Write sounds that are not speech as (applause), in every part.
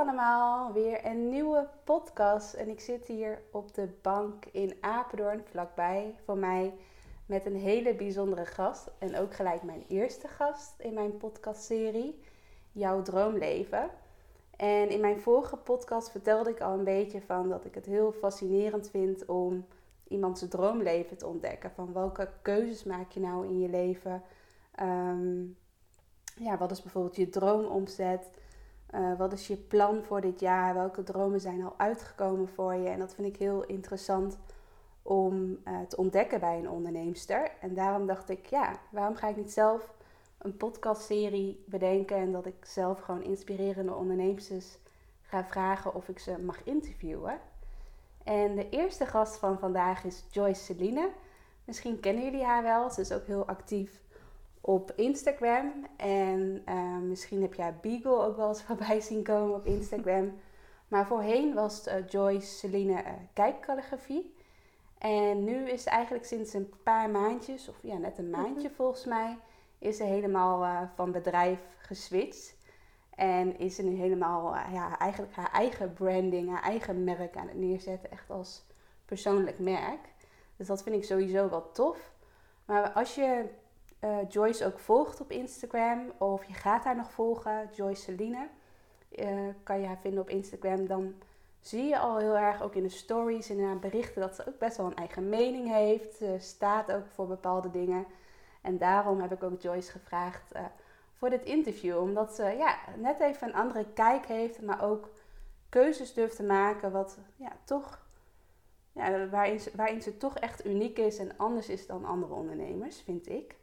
allemaal. Weer een nieuwe podcast. En ik zit hier op de bank in Apeldoorn, vlakbij voor mij, met een hele bijzondere gast. En ook gelijk mijn eerste gast in mijn podcastserie, Jouw Droomleven. En in mijn vorige podcast vertelde ik al een beetje van dat ik het heel fascinerend vind om iemands droomleven te ontdekken. Van welke keuzes maak je nou in je leven? Ehm, ja, wat is bijvoorbeeld je droomomzet? Uh, wat is je plan voor dit jaar? Welke dromen zijn al uitgekomen voor je? En dat vind ik heel interessant om uh, te ontdekken bij een onderneemster. En daarom dacht ik, ja, waarom ga ik niet zelf een podcastserie bedenken en dat ik zelf gewoon inspirerende onderneemsters ga vragen of ik ze mag interviewen. En de eerste gast van vandaag is Joyce Celine. Misschien kennen jullie haar wel. Ze is ook heel actief op Instagram. En uh, misschien heb jij Beagle ook wel eens (laughs) voorbij zien komen op Instagram. Maar voorheen was uh, Joyce Celine uh, kijkkalligrafie. En nu is ze eigenlijk sinds een paar maandjes, of ja, net een maandje mm -hmm. volgens mij, is ze helemaal uh, van bedrijf geswitcht. En is ze nu helemaal, uh, ja, eigenlijk haar eigen branding, haar eigen merk aan het neerzetten. Echt als persoonlijk merk. Dus dat vind ik sowieso wel tof. Maar als je uh, Joyce ook volgt op Instagram, of je gaat haar nog volgen, Joyce Celine, kan je haar vinden op Instagram, dan zie je al heel erg ook in de stories en in haar berichten dat ze ook best wel een eigen mening heeft. Ze staat ook voor bepaalde dingen. En daarom heb ik ook Joyce gevraagd uh, voor dit interview. Omdat ze ja, net even een andere kijk heeft, maar ook keuzes durft te maken. Wat ja, toch, ja, waarin, ze, waarin ze toch echt uniek is en anders is dan andere ondernemers, vind ik.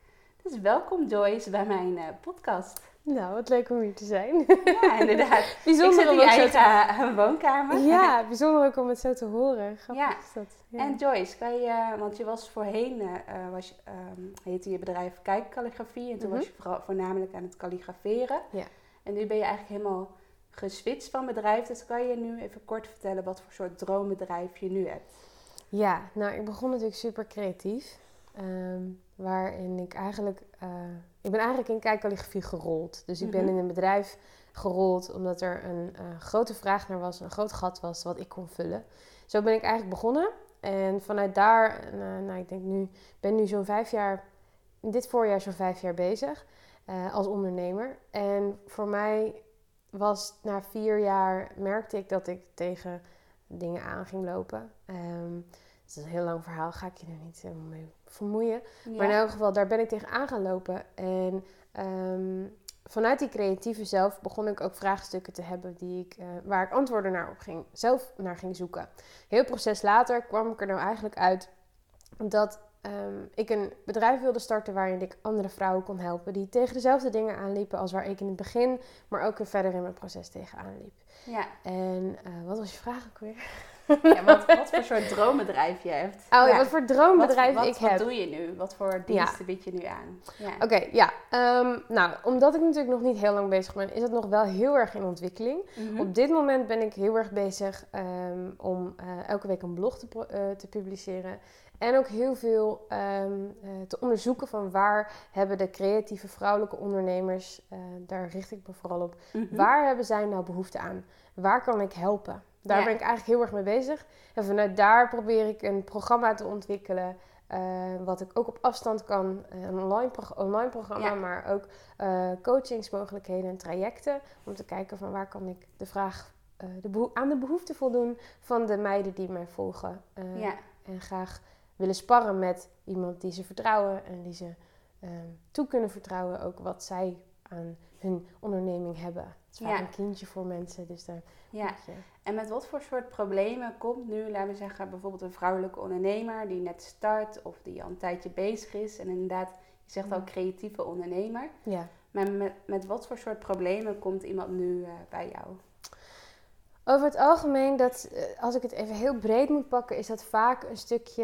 Dus welkom Joyce bij mijn uh, podcast. Nou, wat leuk om hier te zijn. Ja, (laughs) inderdaad. bijzonder ik zit in je eigen te... woonkamer. Ja, (laughs) bijzonder ook om het zo te horen. Grappig ja. is dat. Ja. En Joyce, kan je, want je was voorheen, uh, was, um, heette je bedrijf Kijkkalligrafie. En toen was je vooral, voornamelijk aan het kalligraferen. Ja. En nu ben je eigenlijk helemaal geswitcht van bedrijf. Dus kan je nu even kort vertellen wat voor soort droombedrijf je nu hebt? Ja, nou ik begon natuurlijk super creatief. Um, waarin ik eigenlijk... Uh, ik ben eigenlijk in kijkkalligrafie gerold. Dus ik ben mm-hmm. in een bedrijf gerold omdat er een uh, grote vraag naar was, een groot gat was wat ik kon vullen. Zo ben ik eigenlijk begonnen. En vanuit daar, uh, nou ik denk nu, ben nu zo'n vijf jaar, dit voorjaar zo'n vijf jaar bezig uh, als ondernemer. En voor mij was na vier jaar, merkte ik dat ik tegen dingen aan ging lopen. Um, dat is een heel lang verhaal, ga ik je er niet helemaal mee vermoeien. Ja. Maar in elk geval, daar ben ik tegen aan gaan lopen. En um, vanuit die creatieve zelf begon ik ook vraagstukken te hebben die ik, uh, waar ik antwoorden naar op ging, zelf naar ging zoeken. Heel proces later kwam ik er nou eigenlijk uit dat um, ik een bedrijf wilde starten waarin ik andere vrouwen kon helpen die tegen dezelfde dingen aanliepen als waar ik in het begin, maar ook weer verder in mijn proces tegenaan liep. Ja. En uh, wat was je vraag ook weer? (laughs) Ja, wat, wat voor soort droombedrijf je hebt. Oh, ja. wat voor droombedrijf wat, wat, ik wat heb. Wat doe je nu? Wat voor diensten ja. bied je nu aan? Ja. Oké, okay, ja. Um, nou, omdat ik natuurlijk nog niet heel lang bezig ben, is het nog wel heel erg in ontwikkeling. Mm-hmm. Op dit moment ben ik heel erg bezig um, om uh, elke week een blog te, uh, te publiceren. En ook heel veel um, uh, te onderzoeken van waar hebben de creatieve vrouwelijke ondernemers, uh, daar richt ik me vooral op, mm-hmm. waar hebben zij nou behoefte aan? Waar kan ik helpen? Daar ja. ben ik eigenlijk heel erg mee bezig. En vanuit daar probeer ik een programma te ontwikkelen. Uh, wat ik ook op afstand kan. Een online, pro online programma, ja. maar ook uh, coachingsmogelijkheden en trajecten. Om te kijken van waar kan ik de vraag uh, de aan de behoefte voldoen van de meiden die mij volgen. ja. En graag willen sparren met iemand die ze vertrouwen en die ze toe kunnen vertrouwen. Ook wat zij aan hun onderneming hebben. Is vaak Ja. een kindje voor mensen, dus daar Ja, je... en met wat voor soort problemen komt nu, laten we zeggen, bijvoorbeeld een vrouwelijke ondernemer die net start of die al een tijdje bezig is en inderdaad, je zegt al creatieve ondernemer. Ja. Maar met, met wat voor soort problemen komt iemand nu eh, bij jou? Over het algemeen, dat, eh, als ik het even heel breed moet pakken, is dat vaak een stukje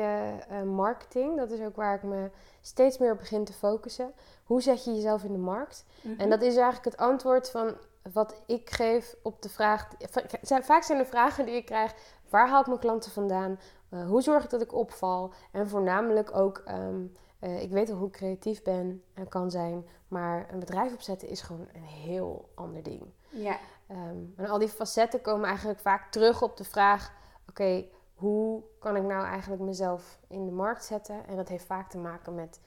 eh, marketing. Dat is ook waar ik me steeds meer op begin te focussen. Hoe zet je jezelf in de markt? En dat is eigenlijk het antwoord van wat ik geef op de vraag. Vaak zijn de vragen die ik krijg: waar haal ik mijn klanten vandaan? Eh, hoe zorg ik dat ik opval? En voornamelijk ook, ehm, eh, ik weet al hoe ik creatief ben en kan zijn, maar een bedrijf opzetten is gewoon een heel ander ding. Ja, Ehm, en al die facetten komen eigenlijk vaak terug op de vraag: oké, hoe kan ik nou eigenlijk mezelf in de markt zetten? En dat heeft vaak te maken met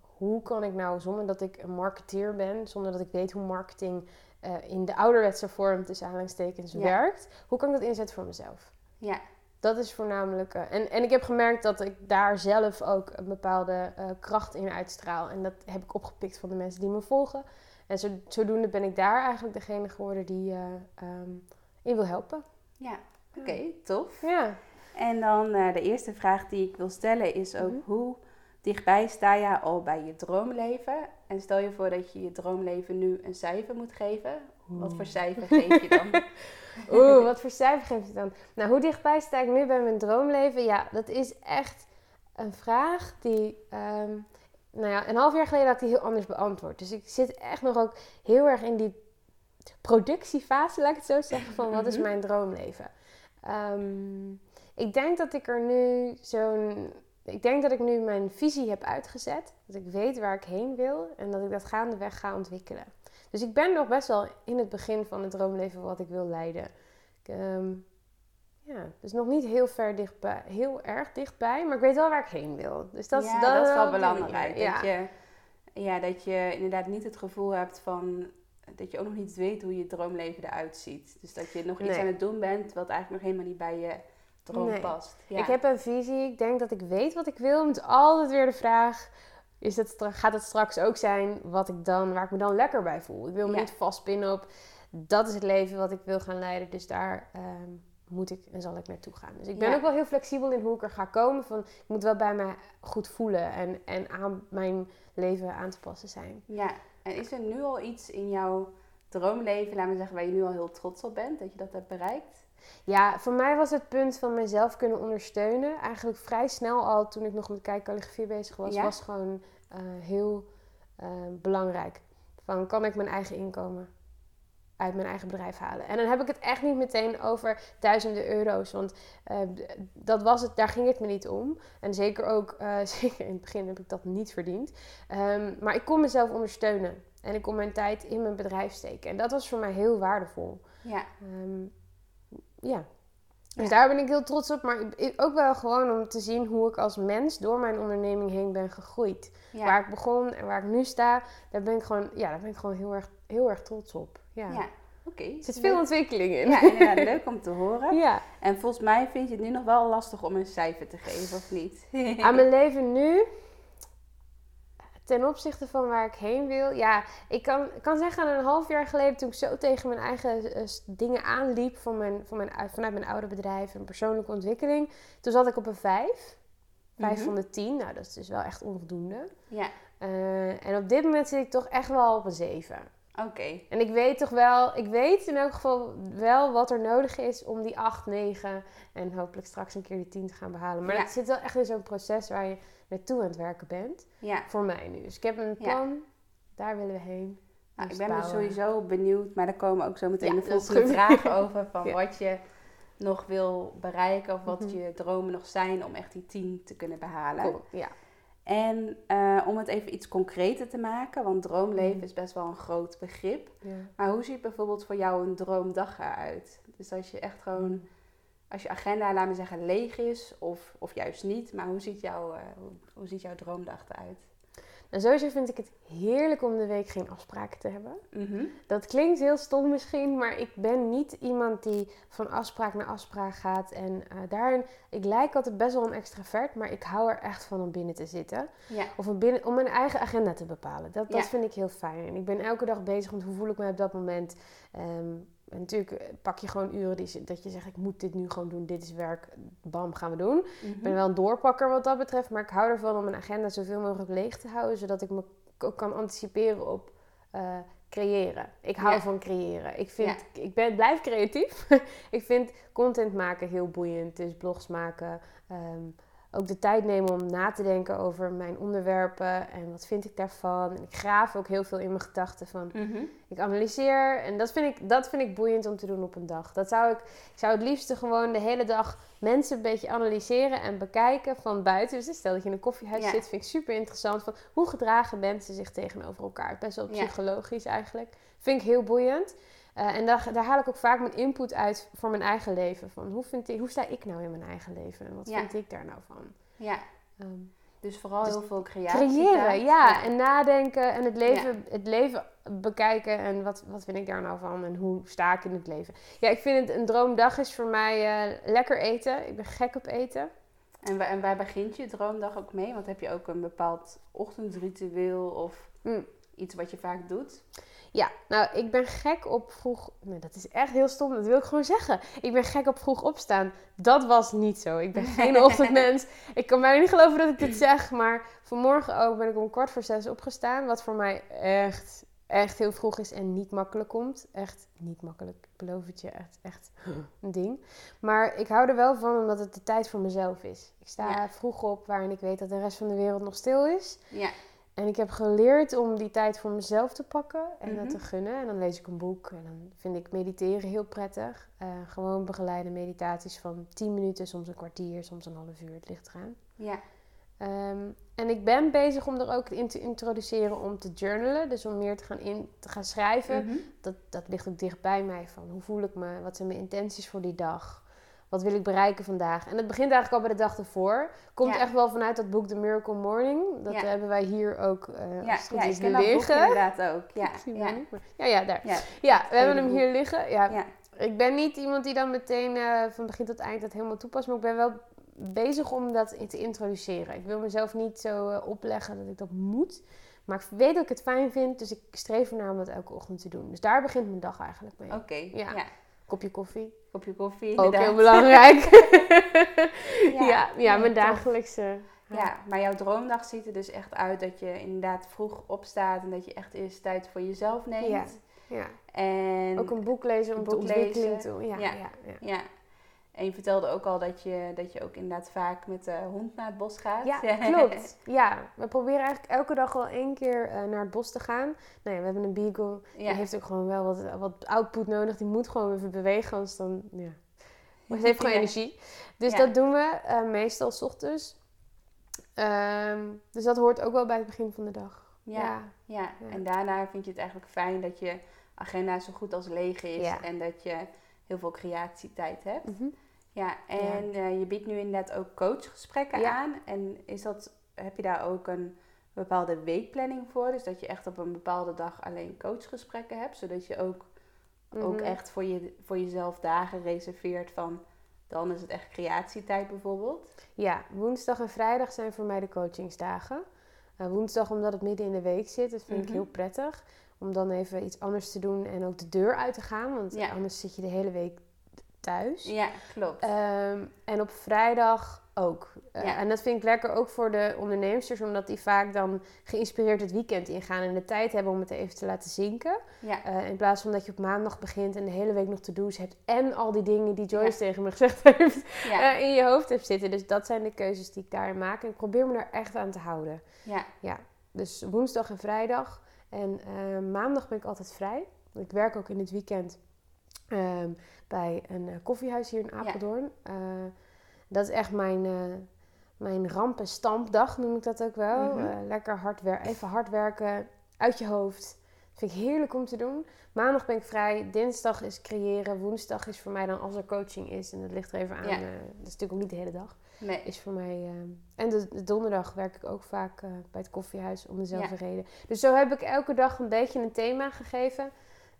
hoe kan ik nou, zonder dat ik een marketeer ben, zonder dat ik weet hoe marketing eh, in de ouderwetse vorm tussen aanhalingstekens Ja. werkt, hoe kan ik dat inzetten voor mezelf? ja, Dat is voornamelijk. eh, en, en ik heb gemerkt dat ik daar zelf ook een bepaalde eh, kracht in uitstraal. En dat heb ik opgepikt van de mensen die me volgen. En zo, zodoende ben ik daar eigenlijk degene geworden die ehm, in wil helpen. ja. Oké, tof. Ja. En dan de eerste vraag die ik wil stellen is ook Mhm. hoe dichtbij sta je al bij je droomleven? En stel je voor dat je je droomleven nu een cijfer moet geven. Wat voor cijfer geef je dan? (laughs) Oeh, wat voor cijfer geef je dan? Nou, hoe dichtbij sta ik nu bij mijn droomleven? Ja, dat is echt een vraag die... ehm, nou ja, een half jaar geleden had ik die heel anders beantwoord. Dus ik zit echt nog ook heel erg in die productiefase, laat ik het zo zeggen, van wat is Mhm. mijn droomleven? Ehm, ik denk dat ik er nu zo'n... Ik denk dat ik nu mijn visie heb uitgezet. Dat ik weet waar ik heen wil en dat ik dat gaandeweg ga ontwikkelen. Dus ik ben nog best wel in het begin van het droomleven wat ik wil leiden. Ik, ehm, ja, dus nog niet heel ver dichtbij, heel erg dichtbij, maar ik weet wel waar ik heen wil. Dus dat, ja, dat, is wel belangrijk. Ja. Dat, je, ja, dat je inderdaad niet het gevoel hebt van... Dat je ook nog niet weet hoe je droomleven eruit ziet. Dus dat je nog iets Nee. aan het doen bent wat eigenlijk nog helemaal niet bij je droom Nee. past. Ja. Ik heb een visie, ik denk dat ik weet wat ik wil. Maar het is altijd weer de vraag, is het, stra- gaat het straks ook zijn wat ik dan, waar ik me dan lekker bij voel? Ik wil me Ja. niet vastpinnen op, dat is het leven wat ik wil gaan leiden. Dus daar ehm, moet ik en zal ik naartoe gaan. Dus ik ben Ja. ook wel heel flexibel in hoe ik er ga komen. Van, ik moet wel bij mij goed voelen en, en aan mijn leven aan te passen zijn. Ja, en is er nu al iets in jouw droomleven, laten we zeggen, waar je nu al heel trots op bent, dat je dat hebt bereikt? Ja, voor mij was het punt van mezelf kunnen ondersteunen. Eigenlijk vrij snel al, toen ik nog met kijkkalligrafie bezig was, Ja? was gewoon eh, heel eh, belangrijk. Van, kan ik mijn eigen inkomen uit mijn eigen bedrijf halen? En dan heb ik het echt niet meteen over duizenden euro's, want eh, dat was het, daar ging het me niet om. En zeker ook, (laughs) zeker in het begin heb ik dat niet verdiend. Ehm, maar ik kon mezelf ondersteunen. En ik kon mijn tijd in mijn bedrijf steken. En dat was voor mij heel waardevol. Ja, Ehm, ja. Dus daar ben ik heel trots op. Maar ook wel gewoon om te zien hoe ik als mens door mijn onderneming heen ben gegroeid. ja. Waar ik begon en waar ik nu sta, daar ben ik gewoon, ja, daar ben ik gewoon heel erg, heel erg trots op. Ja. ja. oké. Er zit veel ontwikkeling in. Ja, inderdaad, (laughs) leuk om te horen. Ja. En volgens mij vind je het nu nog wel lastig om een cijfer te geven, of niet? Aan mijn leven nu, ten opzichte van waar ik heen wil. Ja, ik kan, kan zeggen, een half jaar geleden toen ik zo tegen mijn eigen eh, dingen aanliep van mijn, van mijn, uit- vanuit mijn oude bedrijf en persoonlijke ontwikkeling. Toen zat ik op een 5. 5 Mhm. van de 10. Nou, dat is dus wel echt onvoldoende. Ja, Eh, en op dit moment zit ik toch echt wel op een 7. oké. En ik weet toch wel, ik weet in elk geval wel wat er nodig is om die 8, 9 en hopelijk straks een keer die 10 te gaan behalen. Maar Ja. het zit wel echt in zo'n proces waar je naartoe aan het werken bent. Ja. Voor mij nu. Dus ik heb een Ja. plan, daar willen we heen. Nou, ik Dus ben dus bouwen. sowieso benieuwd, maar daar komen ook zo meteen de volgende vragen (laughs) over van wat je nog wil bereiken of wat Mhm. je dromen nog zijn om echt die 10 te kunnen behalen. Cool. Ja. En eh, om het even iets concreter te maken, want droomleven Mhm. is best wel een groot begrip. ja. Maar hoe ziet bijvoorbeeld voor jou een droomdag eruit? Dus als je echt gewoon, als je agenda, laten we zeggen, leeg is of, of juist niet, maar hoe ziet, jouw, eh, hoe, hoe ziet jouw droomdag eruit? En sowieso vind ik het heerlijk om de week geen afspraken te hebben. Mhm. Dat klinkt heel stom misschien, maar ik ben niet iemand die van afspraak naar afspraak gaat. En eh, daarin, ik lijk altijd best wel een extravert, maar ik hou er echt van om binnen te zitten. Ja. Of om, binnen, om mijn eigen agenda te bepalen. Dat, dat Ja. vind ik heel fijn. En ik ben elke dag bezig met hoe voel ik me op dat moment. Ehm, en natuurlijk eh, pak je gewoon uren die, dat je zegt, ik moet dit nu gewoon doen. Dit is werk. Bam, gaan we doen. Mhm. Ik ben wel een doorpakker wat dat betreft, maar ik hou ervan om mijn agenda zoveel mogelijk leeg te houden, zodat ik me ook kan anticiperen op eh, creëren. Ik hou Ja. van creëren. Ik, vind, ik ben, blijf creatief. (laughs) ik vind content maken heel boeiend, dus blogs maken. ehm, ook de tijd nemen om na te denken over mijn onderwerpen en wat vind ik daarvan. En ik graaf ook heel veel in mijn gedachten van Mhm. ik analyseer en dat vind ik, dat vind ik boeiend om te doen op een dag. Dat zou ik, ik zou het liefste gewoon de hele dag mensen een beetje analyseren en bekijken van buiten. Dus stel dat je in een koffiehuis Ja. zit, vind ik super interessant. Van hoe gedragen mensen zich tegenover elkaar? Best wel Ja. psychologisch eigenlijk. Vind ik heel boeiend. Eh, en daar, daar haal ik ook vaak mijn input uit voor mijn eigen leven. Van hoe, vind ik, hoe sta ik nou in mijn eigen leven en wat Ja. vind ik daar nou van? Ja. Ehm, Dus vooral Dus heel veel creatie. creëren, ja. En nadenken en het leven, het leven bekijken. En wat, wat vind ik daar nou van? En hoe sta ik in het leven? Ja, ik vind het een droomdag is voor mij eh, lekker eten. Ik ben gek op eten. En, waar, en waar begint je droomdag ook mee? Want heb je ook een bepaald ochtendritueel of Mm. Iets wat je vaak doet? Ja, nou, ik ben gek op vroeg... Nee, dat is echt heel stom. Dat wil ik gewoon zeggen. Ik ben gek op vroeg opstaan. Dat was niet zo. Ik ben geen (laughs) ochtendmens. Ik kan bijna niet geloven dat ik dit zeg. Maar vanmorgen ook ben ik om kwart voor zes opgestaan. Wat voor mij echt, echt heel vroeg is en niet makkelijk komt. Echt niet makkelijk. Ik beloof het je. Echt, echt een ding. Maar ik hou er wel van omdat het de tijd voor mezelf is. Ik sta Ja. vroeg op waarin ik weet dat de rest van de wereld nog stil is. Ja. En ik heb geleerd om die tijd voor mezelf te pakken en dat Mhm. te gunnen. En dan lees ik een boek en dan vind ik mediteren heel prettig. Eh, gewoon begeleide meditaties van 10 minuten, soms een kwartier, soms een half uur. Het ligt eraan. Ja. Ehm, en ik ben bezig om er ook in te introduceren om te journalen. Dus om meer te gaan, in, te gaan schrijven. Mhm. Dat, dat ligt ook dicht bij mij. Van hoe voel ik me? Wat zijn mijn intenties voor die dag? Wat wil ik bereiken vandaag? En het begint eigenlijk al bij de dag ervoor. Komt Ja. echt wel vanuit dat boek The Miracle Morning. Dat Ja. hebben wij hier ook uh, Ja, ja is ik ken dat boek liggen. inderdaad ook. (laughs) Ja, ja. niet, maar- ja, ja, daar. Ja. Ja, we hebben hem boek. hier liggen. Ja. Ik ben niet iemand die dan meteen eh, van begin tot eind dat helemaal toepast. Maar ik ben wel bezig om dat te introduceren. Ik wil mezelf niet zo eh, opleggen dat ik dat moet. Maar ik weet dat ik het fijn vind. Dus ik streef ernaar om dat elke ochtend te doen. Dus daar begint mijn dag eigenlijk mee. Oké, Ja. ja. Kopje koffie. Kopje koffie, Ook inderdaad. heel belangrijk. (laughs) ja, ja, mijn dagelijkse... Ja, maar jouw droomdag ziet er dus echt uit dat je inderdaad vroeg opstaat en dat je echt eerst tijd voor jezelf neemt. Ja. ja. En, Ook een boek lezen om te lezen. te... Ja, Ja. ja. En je vertelde ook al dat je, dat je ook inderdaad vaak met de hond naar het bos gaat. Ja, (laughs) klopt. Ja, we proberen eigenlijk elke dag wel één keer eh, naar het bos te gaan. Nou ja, we hebben een beagle. Die heeft ook gewoon wel wat, wat output nodig. Die moet gewoon even bewegen, anders dan... Ja. (laughs) Maar ze heeft gewoon Ja. energie. Dus Ja. dat doen we eh, meestal 's ochtends. Ehm, dus dat hoort ook wel bij het begin van de dag. Ja. Ja. En daarna vind je het eigenlijk fijn dat je agenda zo goed als leeg is en dat je heel veel creatietijd hebt. Mhm. Ja, en eh, je biedt nu inderdaad ook coachgesprekken Ja. aan. En is dat, heb je daar ook een bepaalde weekplanning voor? Dus dat je echt op een bepaalde dag alleen coachgesprekken hebt, zodat je ook, ook Mhm. echt voor, je, voor jezelf dagen reserveert van, dan is het echt creatietijd bijvoorbeeld. Ja, woensdag en vrijdag zijn voor mij de coachingsdagen. Eh, woensdag omdat het midden in de week zit, dat vind ik Mhm. heel prettig. Om dan even iets anders te doen en ook de deur uit te gaan. Want Ja. anders zit je de hele week thuis. Ja, klopt. Ehm, en op vrijdag ook. Eh, Ja. En dat vind ik lekker ook voor de ondernemers, omdat die vaak dan geïnspireerd het weekend ingaan en de tijd hebben om het even te laten zinken. ja. Eh, in plaats van dat je op maandag begint en de hele week nog to-do's hebt en al die dingen die Joyce Ja. tegen me gezegd (laughs) heeft ja, eh, in je hoofd hebt zitten. Dus dat zijn de keuzes die ik daarin maak en ik probeer me daar echt aan te houden. ja, Dus woensdag en vrijdag. En maandag ben ik altijd vrij. Ik werk ook in het weekend ehm, bij een eh, koffiehuis hier in Apeldoorn. Eh, dat is echt mijn, eh mijn ramp- en stampdag, noem ik dat ook wel. Mhm. Lekker hard wer even hard werken, uit je hoofd. Dat vind ik heerlijk om te doen. Maandag ben ik vrij, dinsdag is creëren, woensdag is voor mij dan als er coaching is. En dat ligt er even aan, Ja. dat is natuurlijk ook niet de hele dag. Nee. is voor mij. en de, de donderdag werk ik ook vaak bij het koffiehuis om dezelfde reden. Dus zo heb ik elke dag een beetje een thema gegeven.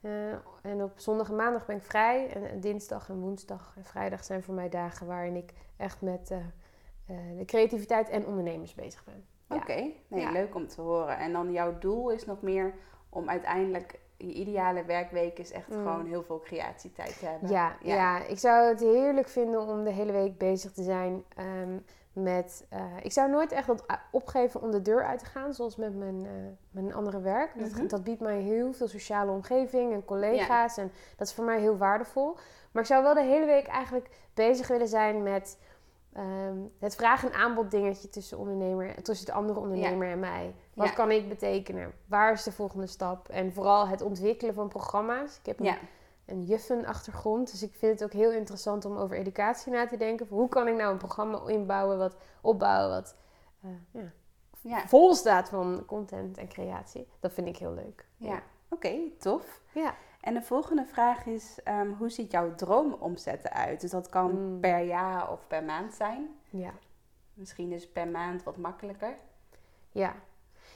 Eh, en op zondag en maandag ben ik vrij. En, en dinsdag en woensdag en vrijdag zijn voor mij dagen waarin ik echt met eh, eh, de creativiteit en ondernemers bezig ben. Ja. Oké, nee, Ja. leuk om te horen. En dan jouw doel is nog meer om uiteindelijk je ideale werkweek is echt Mm. gewoon heel veel creatietijd te hebben. Ja, ja. ik zou het heerlijk vinden om de hele week bezig te zijn ehm, met... eh, ik zou nooit echt opgeven om de deur uit te gaan, zoals met mijn, eh, mijn andere werk. Dat, Mhm. dat biedt mij heel veel sociale omgeving en collega's en dat is voor mij heel waardevol. Maar ik zou wel de hele week eigenlijk bezig willen zijn met ehm, het vraag- en aanbod dingetje tussen, ondernemer, tussen de andere ondernemer en mij. Wat Ja. kan ik betekenen? Waar is de volgende stap? En vooral het ontwikkelen van programma's. Ik heb een een juffenachtergrond. Dus ik vind het ook heel interessant om over educatie na te denken. Hoe kan ik nou een programma inbouwen, wat opbouwen, wat eh, ja, ja, vol staat van content en creatie. Dat vind ik heel leuk. ja. Oké, tof. Ja. En de volgende vraag is, ehm, hoe ziet jouw droomomzet eruit? Dus dat kan Mm. per jaar of per maand zijn. Ja. Misschien is per maand wat makkelijker. Ja.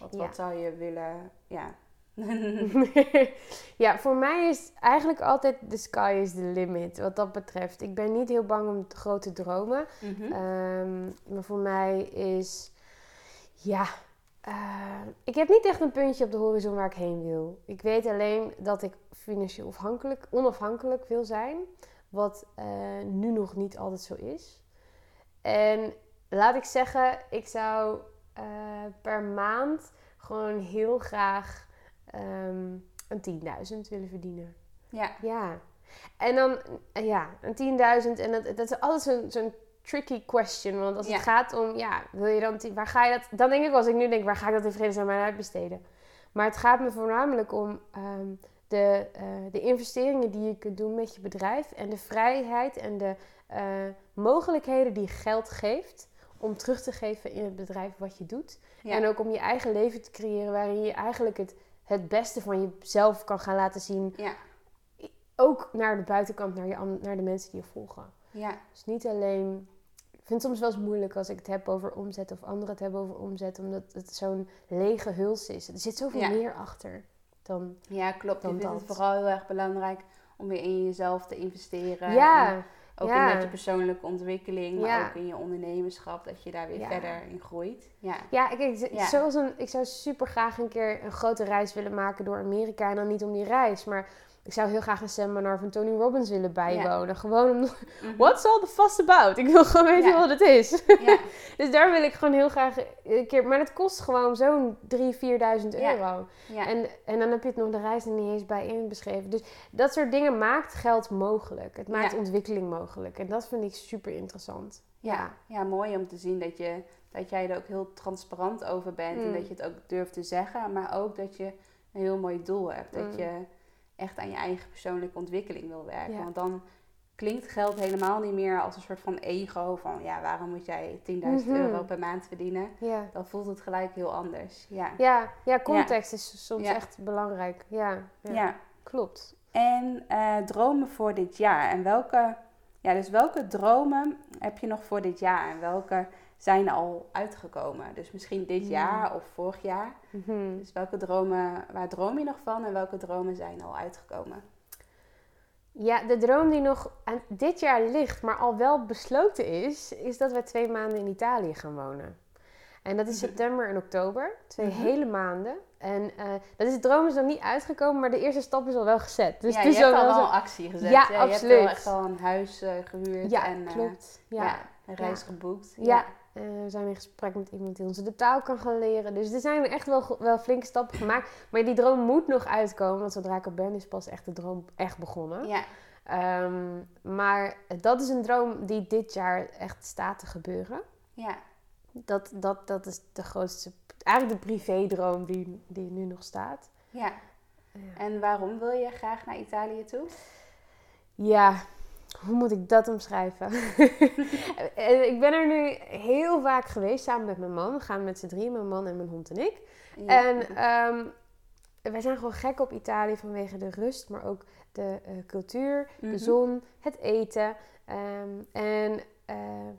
Wat, Ja. wat zou je willen, ja. (laughs) (laughs) ja, voor mij is eigenlijk altijd the sky is the limit wat dat betreft. Ik ben niet heel bang om grote dromen. Mhm. Ehm, maar voor mij is, ja, eh, ik heb niet echt een puntje op de horizon waar ik heen wil. Ik weet alleen dat ik financieel afhankelijk, onafhankelijk wil zijn, wat eh, nu nog niet altijd zo is. En laat ik zeggen, ik zou eh, per maand gewoon heel graag ehm, een 10.000 willen verdienen. ja, Ja. En dan, ja, een 10.000. En dat, dat is altijd zo'n zo'n tricky question. Want als Ja. het gaat om, ja, wil je dan, 10 waar ga je dat? Dan denk ik, als ik nu denk, waar ga ik dat in vredesnaam aan uitbesteden? Maar het gaat me voornamelijk om ehm, de, eh, de investeringen die je kunt doen met je bedrijf. En de vrijheid en de eh, mogelijkheden die geld geeft. Om terug te geven in het bedrijf wat je doet. ja. En ook om je eigen leven te creëren waarin je eigenlijk het, het beste van jezelf kan gaan laten zien. ja, Ook naar de buitenkant, naar, je, naar de mensen die je volgen. ja, Dus niet alleen. Ik vind het soms wel eens moeilijk als ik het heb over omzet of anderen het hebben over omzet, omdat het zo'n lege huls is. Er zit zoveel Ja. meer achter dan. ja, klopt. Je Dan het dat. vooral heel erg belangrijk om weer in jezelf te investeren. En ja, ook ja. in met je persoonlijke ontwikkeling, maar Ja. ook in je ondernemerschap, dat je daar weer Ja. verder in groeit. Ja, ja, ik. Zoals een, ik zou super graag een keer een grote reis willen maken door Amerika. En dan niet om die reis, maar ik zou heel graag een seminar van Tony Robbins willen bijwonen. Gewoon om. Mhm. What's all the fuss about? Ik wil gewoon weten Ja. wat het is. Ja, (laughs) Dus daar wil ik gewoon heel graag een keer. Maar dat kost gewoon zo'n 3.000, 4.000 Ja. euro. En, en dan heb je het nog de reis er niet eens bij inbeschreven. Dus dat soort dingen maakt geld mogelijk. Het maakt ontwikkeling mogelijk. En dat vind ik super interessant. ja, ja, mooi om te zien dat, je, dat jij er ook heel transparant over bent. En Mm. dat je het ook durft te zeggen, maar ook dat je een heel mooi doel hebt. Dat Mm. je echt aan je eigen persoonlijke ontwikkeling wil werken. Ja. Want dan klinkt geld helemaal niet meer als een soort van ego. Van ja, waarom moet jij 10.000 Mhm. euro per maand verdienen? Ja. Dan voelt het gelijk heel anders. Ja. Ja, ja context is soms echt belangrijk. Ja, ja. ja. klopt. En eh, dromen voor dit jaar. En welke, ja, dus welke dromen heb je nog voor dit jaar? En welke zijn al uitgekomen? Dus misschien dit Hmm. jaar of vorig jaar. Mhm. Dus welke dromen, waar droom je nog van? En welke dromen zijn al uitgekomen? Ja, de droom die nog aan dit jaar ligt, maar al wel besloten is, is dat wij twee maanden in Italië gaan wonen. En dat is september en oktober, twee Mhm. hele maanden. En eh, dat is, de droom is nog niet uitgekomen, maar de eerste stap is al wel gezet. Dus ja, je hebt al al wel zo- actie gezet. Ja, Je hebt absoluut. wel echt al een huis eh, gehuurd Ja, en eh, klopt. ja. Ja. een reis geboekt. Ja. Eh, we zijn in gesprek met iemand die ons de taal kan gaan leren. Dus er zijn echt wel, wel flinke stappen (clears throat) gemaakt. Maar die droom moet nog uitkomen, want zodra ik er ben, is pas echt de droom echt begonnen. ja. Ehm, maar dat is een droom die dit jaar echt staat te gebeuren. ja. Dat, dat, dat is de grootste, eigenlijk de privédroom die, die nu nog staat. ja. Ja. En waarom wil je graag naar Italië toe? Ja, hoe moet ik dat omschrijven? (laughs) Eh, ik ben er nu heel vaak geweest samen met mijn man. We gaan met z'n drieën, mijn man en mijn hond en ik. Ja. En ehm, wij zijn gewoon gek op Italië vanwege de rust, maar ook de eh, cultuur, Mhm. de zon, het eten. Ehm, en ehm,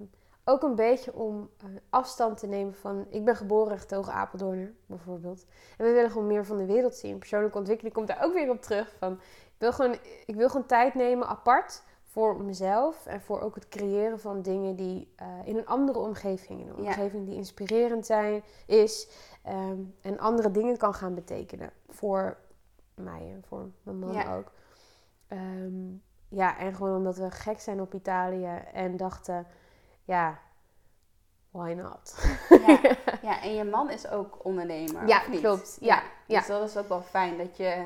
ook een beetje om eh, afstand te nemen van... Ik ben geboren getogen Apeldoorner, bijvoorbeeld. En we willen gewoon meer van de wereld zien. Persoonlijke ontwikkeling komt daar ook weer op terug. Van, ik, wil gewoon, ik wil gewoon tijd nemen apart voor mezelf. En voor ook het creëren van dingen die eh, in een andere omgeving... In een Ja. omgeving die inspirerend zijn, is... ehm, en andere dingen kan gaan betekenen. Voor mij en voor mijn man Ja. ook. Ehm, ja, en gewoon omdat we gek zijn op Italië en dachten, ja, why not? Ja, (laughs) ja, en je man is ook ondernemer. Ja, klopt. Ja, ja. Dus dat is ook wel fijn dat je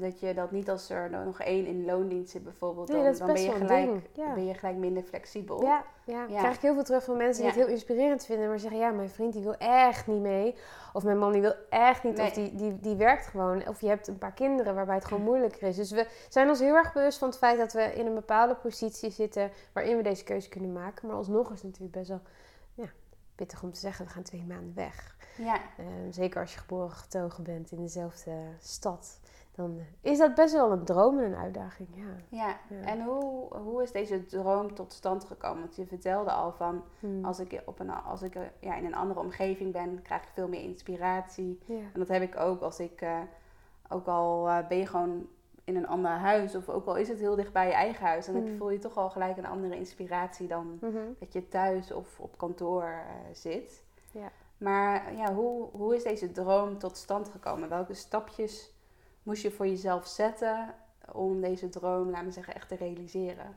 dat, je dat niet als er nog één in loondienst zit bijvoorbeeld, dan, dan ben, je gelijk. Ja. ben je gelijk minder flexibel. Ja, ja. Ja. krijg ik heel veel terug van mensen die het heel inspirerend vinden, maar zeggen, ja, mijn vriend die wil echt niet mee. Of mijn man die wil echt niet, Nee. of die, die, die werkt gewoon. Of je hebt een paar kinderen waarbij het gewoon moeilijker is. Dus we zijn ons heel erg bewust van het feit dat we in een bepaalde positie zitten waarin we deze keuze kunnen maken. Maar alsnog is het natuurlijk best wel ja, pittig om te zeggen, we gaan twee maanden weg. Ja, Eh, zeker als je geboren getogen bent in dezelfde stad. Dan eh, is dat best wel een droom en een uitdaging, ja. ja. Ja. En hoe, hoe is deze droom tot stand gekomen? Want je vertelde al van, Hmm. als ik, op een, als ik eh, ja, in een andere omgeving ben, krijg ik veel meer inspiratie. ja. En dat heb ik ook als ik, eh, ook al ben je gewoon in een ander huis, of ook al is het heel dicht bij je eigen huis, dan heb je- Mm. voel je toch al gelijk een andere inspiratie dan Mhm. dat je thuis of op kantoor zit. Ja. Maar ja, hoe, hoe is deze droom tot stand gekomen? Welke stapjes moest je voor jezelf zetten om deze droom, laten we zeggen, echt te realiseren?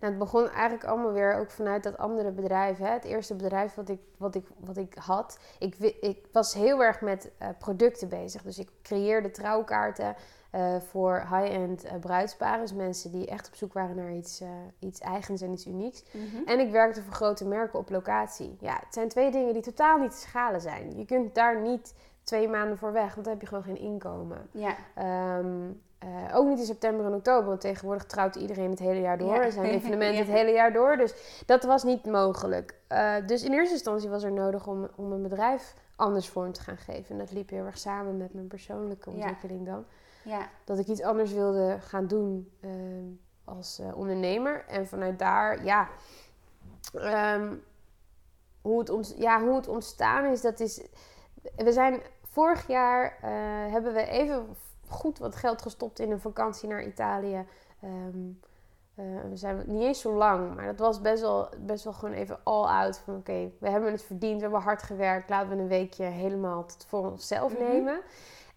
Nou, het begon eigenlijk allemaal weer ook vanuit dat andere bedrijf. Hè? Het eerste bedrijf wat ik, wat ik, wat ik had. Ik, ik was heel erg met eh, producten bezig. Dus ik creëerde trouwkaarten eh, voor high-end eh, bruidsparen. Dus mensen die echt op zoek waren naar iets, iets eigens en iets unieks. En ik werkte voor grote merken op locatie. Ja, het zijn twee dingen die totaal niet te schalen zijn. Je kunt daar niet twee maanden voor weg, want dan heb je gewoon geen inkomen. Ja, Ehm, eh, ook niet in september en oktober, want tegenwoordig trouwt iedereen het hele jaar door. Ja. Er zijn (laughs) evenementen Ja. het hele jaar door, dus dat was niet mogelijk. Eh, dus in eerste instantie was er nodig om, om een bedrijf anders vorm te gaan geven. En dat liep heel erg samen met mijn persoonlijke Ja. ontwikkeling dan. ja, Dat ik iets anders wilde gaan doen ehm, als eh, ondernemer. En vanuit daar, ja, ehm, hoe, het ja, hoe het ontstaan is, dat is... We zijn vorig jaar, eh, hebben we even goed wat geld gestopt in een vakantie naar Italië. Ehm, eh, we zijn niet eens zo lang, maar dat was best wel, best wel gewoon even all out. Van oké, we hebben het verdiend, we hebben hard gewerkt. Laten we een weekje helemaal voor onszelf Mhm. nemen.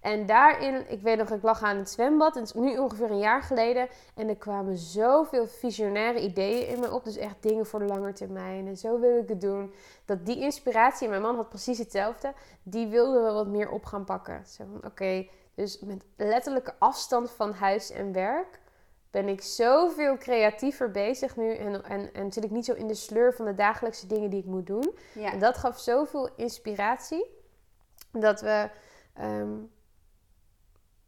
En daarin, ik weet nog, ik lag aan het zwembad. Het is nu ongeveer een jaar geleden. En er kwamen zoveel visionaire ideeën in me op. Dus echt dingen voor de lange termijn. En zo wil ik het doen. Dat die inspiratie, en mijn man had precies hetzelfde. Die wilden we wat meer op gaan pakken. Zo van, oké, dus met letterlijke afstand van huis en werk ben ik zoveel creatiever bezig nu. En, en, en zit ik niet zo in de sleur van de dagelijkse dingen die ik moet doen. ja, En dat gaf zoveel inspiratie. Dat we. ehm,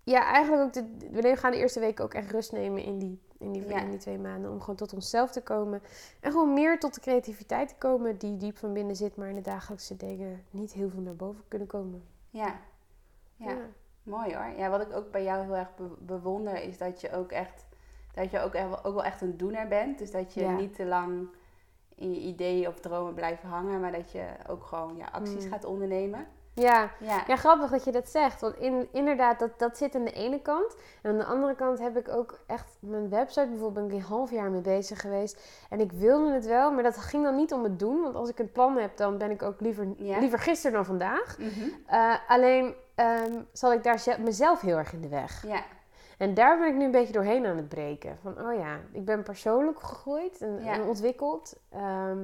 ja, eigenlijk ook. De, we gaan de eerste week ook echt rust nemen in die, in, die, Ja. in die twee maanden. Om gewoon tot onszelf te komen. En gewoon meer tot de creativiteit te komen die diep van binnen zit. Maar in de dagelijkse dingen niet heel veel naar boven kunnen komen. ja. Ja. Mooi hoor. Ja, wat ik ook bij jou heel erg be- bewonder is dat je ook echt, dat je ook, echt- ook wel echt een doener bent. Dus dat je Ja. niet te lang in je ideeën of dromen blijft hangen, maar dat je ook gewoon ja, acties Mm. gaat ondernemen. Ja, Ja, Ja, grappig dat je dat zegt. Want in, inderdaad, dat, dat zit aan de ene kant. En aan de andere kant heb ik ook echt mijn website bijvoorbeeld ben ik een half jaar mee bezig geweest. En ik wilde het wel, maar dat ging dan niet om het doen. Want als ik een plan heb, dan ben ik ook liever, Ja. liever gisteren dan vandaag. Mhm. Eh, alleen ehm, zal ik daar ze- mezelf heel erg in de weg. ja, En daar ben ik nu een beetje doorheen aan het breken. Van, oh ja, ik ben persoonlijk gegroeid en, Ja. en ontwikkeld. Ehm,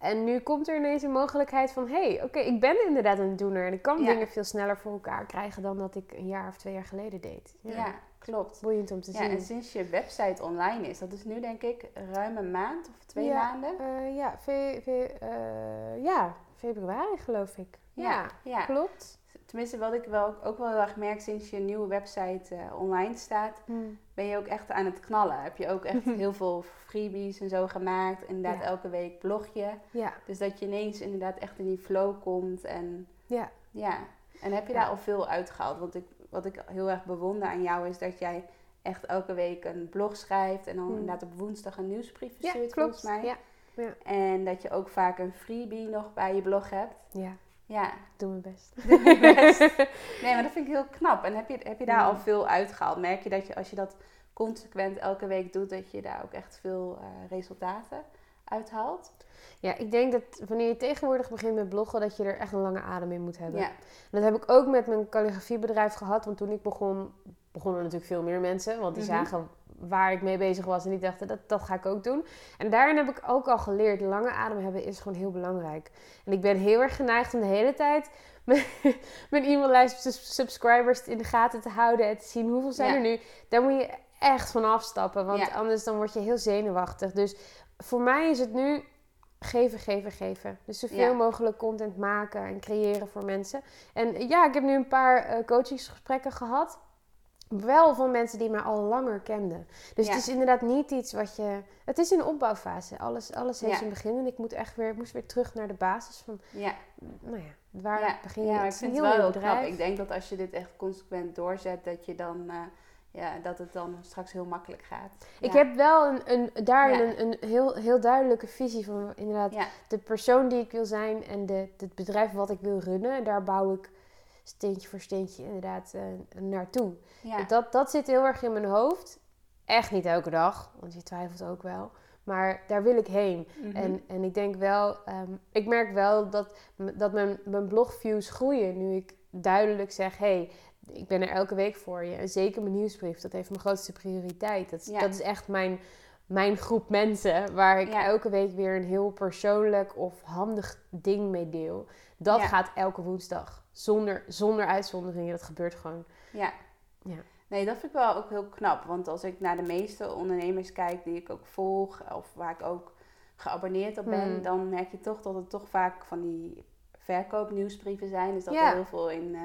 en nu komt er ineens een mogelijkheid van... hé, hey, oké, ik ben inderdaad een doener... en ik kan Ja. dingen veel sneller voor elkaar krijgen... dan dat ik een jaar of twee jaar geleden deed. ja, klopt. Boeiend om te Ja, zien. en sinds je website online is, dat is nu denk ik ruim een maand of twee Ja. maanden. Eh, ja, fe- eh, ja, februari geloof ik. Ja, ja. klopt. Tenminste, wat ik wel, ook wel heel erg merk sinds je nieuwe website eh, online staat, Hm. ben je ook echt aan het knallen. Heb je ook echt (laughs) heel veel freebies en zo gemaakt. Inderdaad, Ja. elke week blog je. Ja, Dus dat je ineens inderdaad echt in die flow komt. En ja. ja, en heb je daar al veel uitgehaald? Want ik, wat ik heel erg bewonder aan jou is dat jij echt elke week een blog schrijft. En dan Hmm. inderdaad op woensdag een nieuwsbrief verstuurt, volgens mij. Ja. Ja. En dat je ook vaak een freebie nog bij je blog hebt. Ja, Ja, doe mijn best. (laughs) nee, maar dat vind ik heel knap. En heb je, heb je daar Ja. al veel uitgehaald? Merk je dat je als je dat consequent elke week doet, dat je daar ook echt veel eh, resultaten uithaalt? Ja, ik denk dat wanneer je tegenwoordig begint met bloggen, dat je er echt een lange adem in moet hebben. Ja, En dat heb ik ook met mijn calligrafiebedrijf gehad. Want toen ik begon, begonnen natuurlijk veel meer mensen. Want die Mhm. zagen waar ik mee bezig was en die dachten, dat, dat ga ik ook doen. En daarin heb ik ook al geleerd, lange adem hebben is gewoon heel belangrijk. En ik ben heel erg geneigd om de hele tijd (laughs) mijn, mijn e-maillijst subscribers in de gaten te houden. En te zien hoeveel zijn Ja. er nu. Daar moet je echt van afstappen, want Ja. anders dan word je heel zenuwachtig. Dus voor mij is het nu geven, geven, geven. Dus zoveel Ja. mogelijk content maken en creëren voor mensen. En ja, ik heb nu een paar eh, coachingsgesprekken gehad. Wel van mensen die mij al langer kenden. Dus Ja. het is inderdaad niet iets wat je... Het is een opbouwfase. Alles, alles heeft Ja. zijn begin. En ik moet echt weer, ik moest weer terug naar de basis van... ja. Nou ja, waar ja. begin je? ja ik een vind het wel heel knap. Ik denk dat als je dit echt consequent doorzet, dat je dan... eh, ja, dat het dan straks heel makkelijk gaat. Ik heb wel een, een, daarin een, een heel, heel duidelijke visie van inderdaad de persoon die ik wil zijn en de, het bedrijf wat ik wil runnen. En daar bouw ik steentje voor steentje inderdaad eh, naartoe. ja. Dat, dat zit heel erg in mijn hoofd. Echt niet elke dag, want je twijfelt ook wel. Maar daar wil ik heen. Mhm. En, en ik denk wel, ehm, ik merk wel dat, dat mijn, mijn blogviews groeien. Nu ik duidelijk zeg, hey, ik ben er elke week voor je. En zeker mijn nieuwsbrief, dat heeft mijn grootste prioriteit. Dat, Ja. dat is echt mijn, mijn groep mensen waar ik Ja. elke week weer een heel persoonlijk of handig ding mee deel. Dat Ja. gaat elke woensdag. Zonder, zonder uitzonderingen. Dat gebeurt gewoon. Ja. Ja. Nee, dat vind ik wel ook heel knap. Want als ik naar de meeste ondernemers kijk die ik ook volg, of waar ik ook geabonneerd op ben, Hmm. dan merk je toch dat het toch vaak van die verkoopnieuwsbrieven zijn. Dus dat Ja. er heel veel in eh,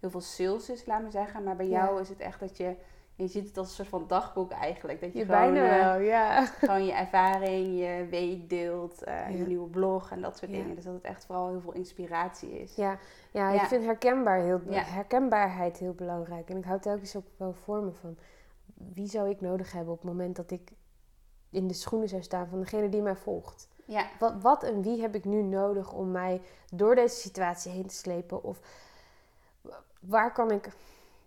heel veel sales is, laat maar zeggen. Maar bij Ja. jou is het echt dat je, je ziet het als een soort van dagboek eigenlijk. Dat je, Je gewoon, bijna eh, ja. gewoon je ervaring, je week deelt, eh, Ja. je nieuwe blog en dat soort Ja. dingen. Dus dat het echt vooral heel veel inspiratie is. Ja, ja, ik vind herkenbaar heel, herkenbaarheid heel belangrijk. En ik houd telkens ook wel voor me van... wie zou ik nodig hebben op het moment dat ik in de schoenen zou staan van degene die mij volgt? Ja, Wat, wat en wie heb ik nu nodig om mij door deze situatie heen te slepen? Of waar kan ik,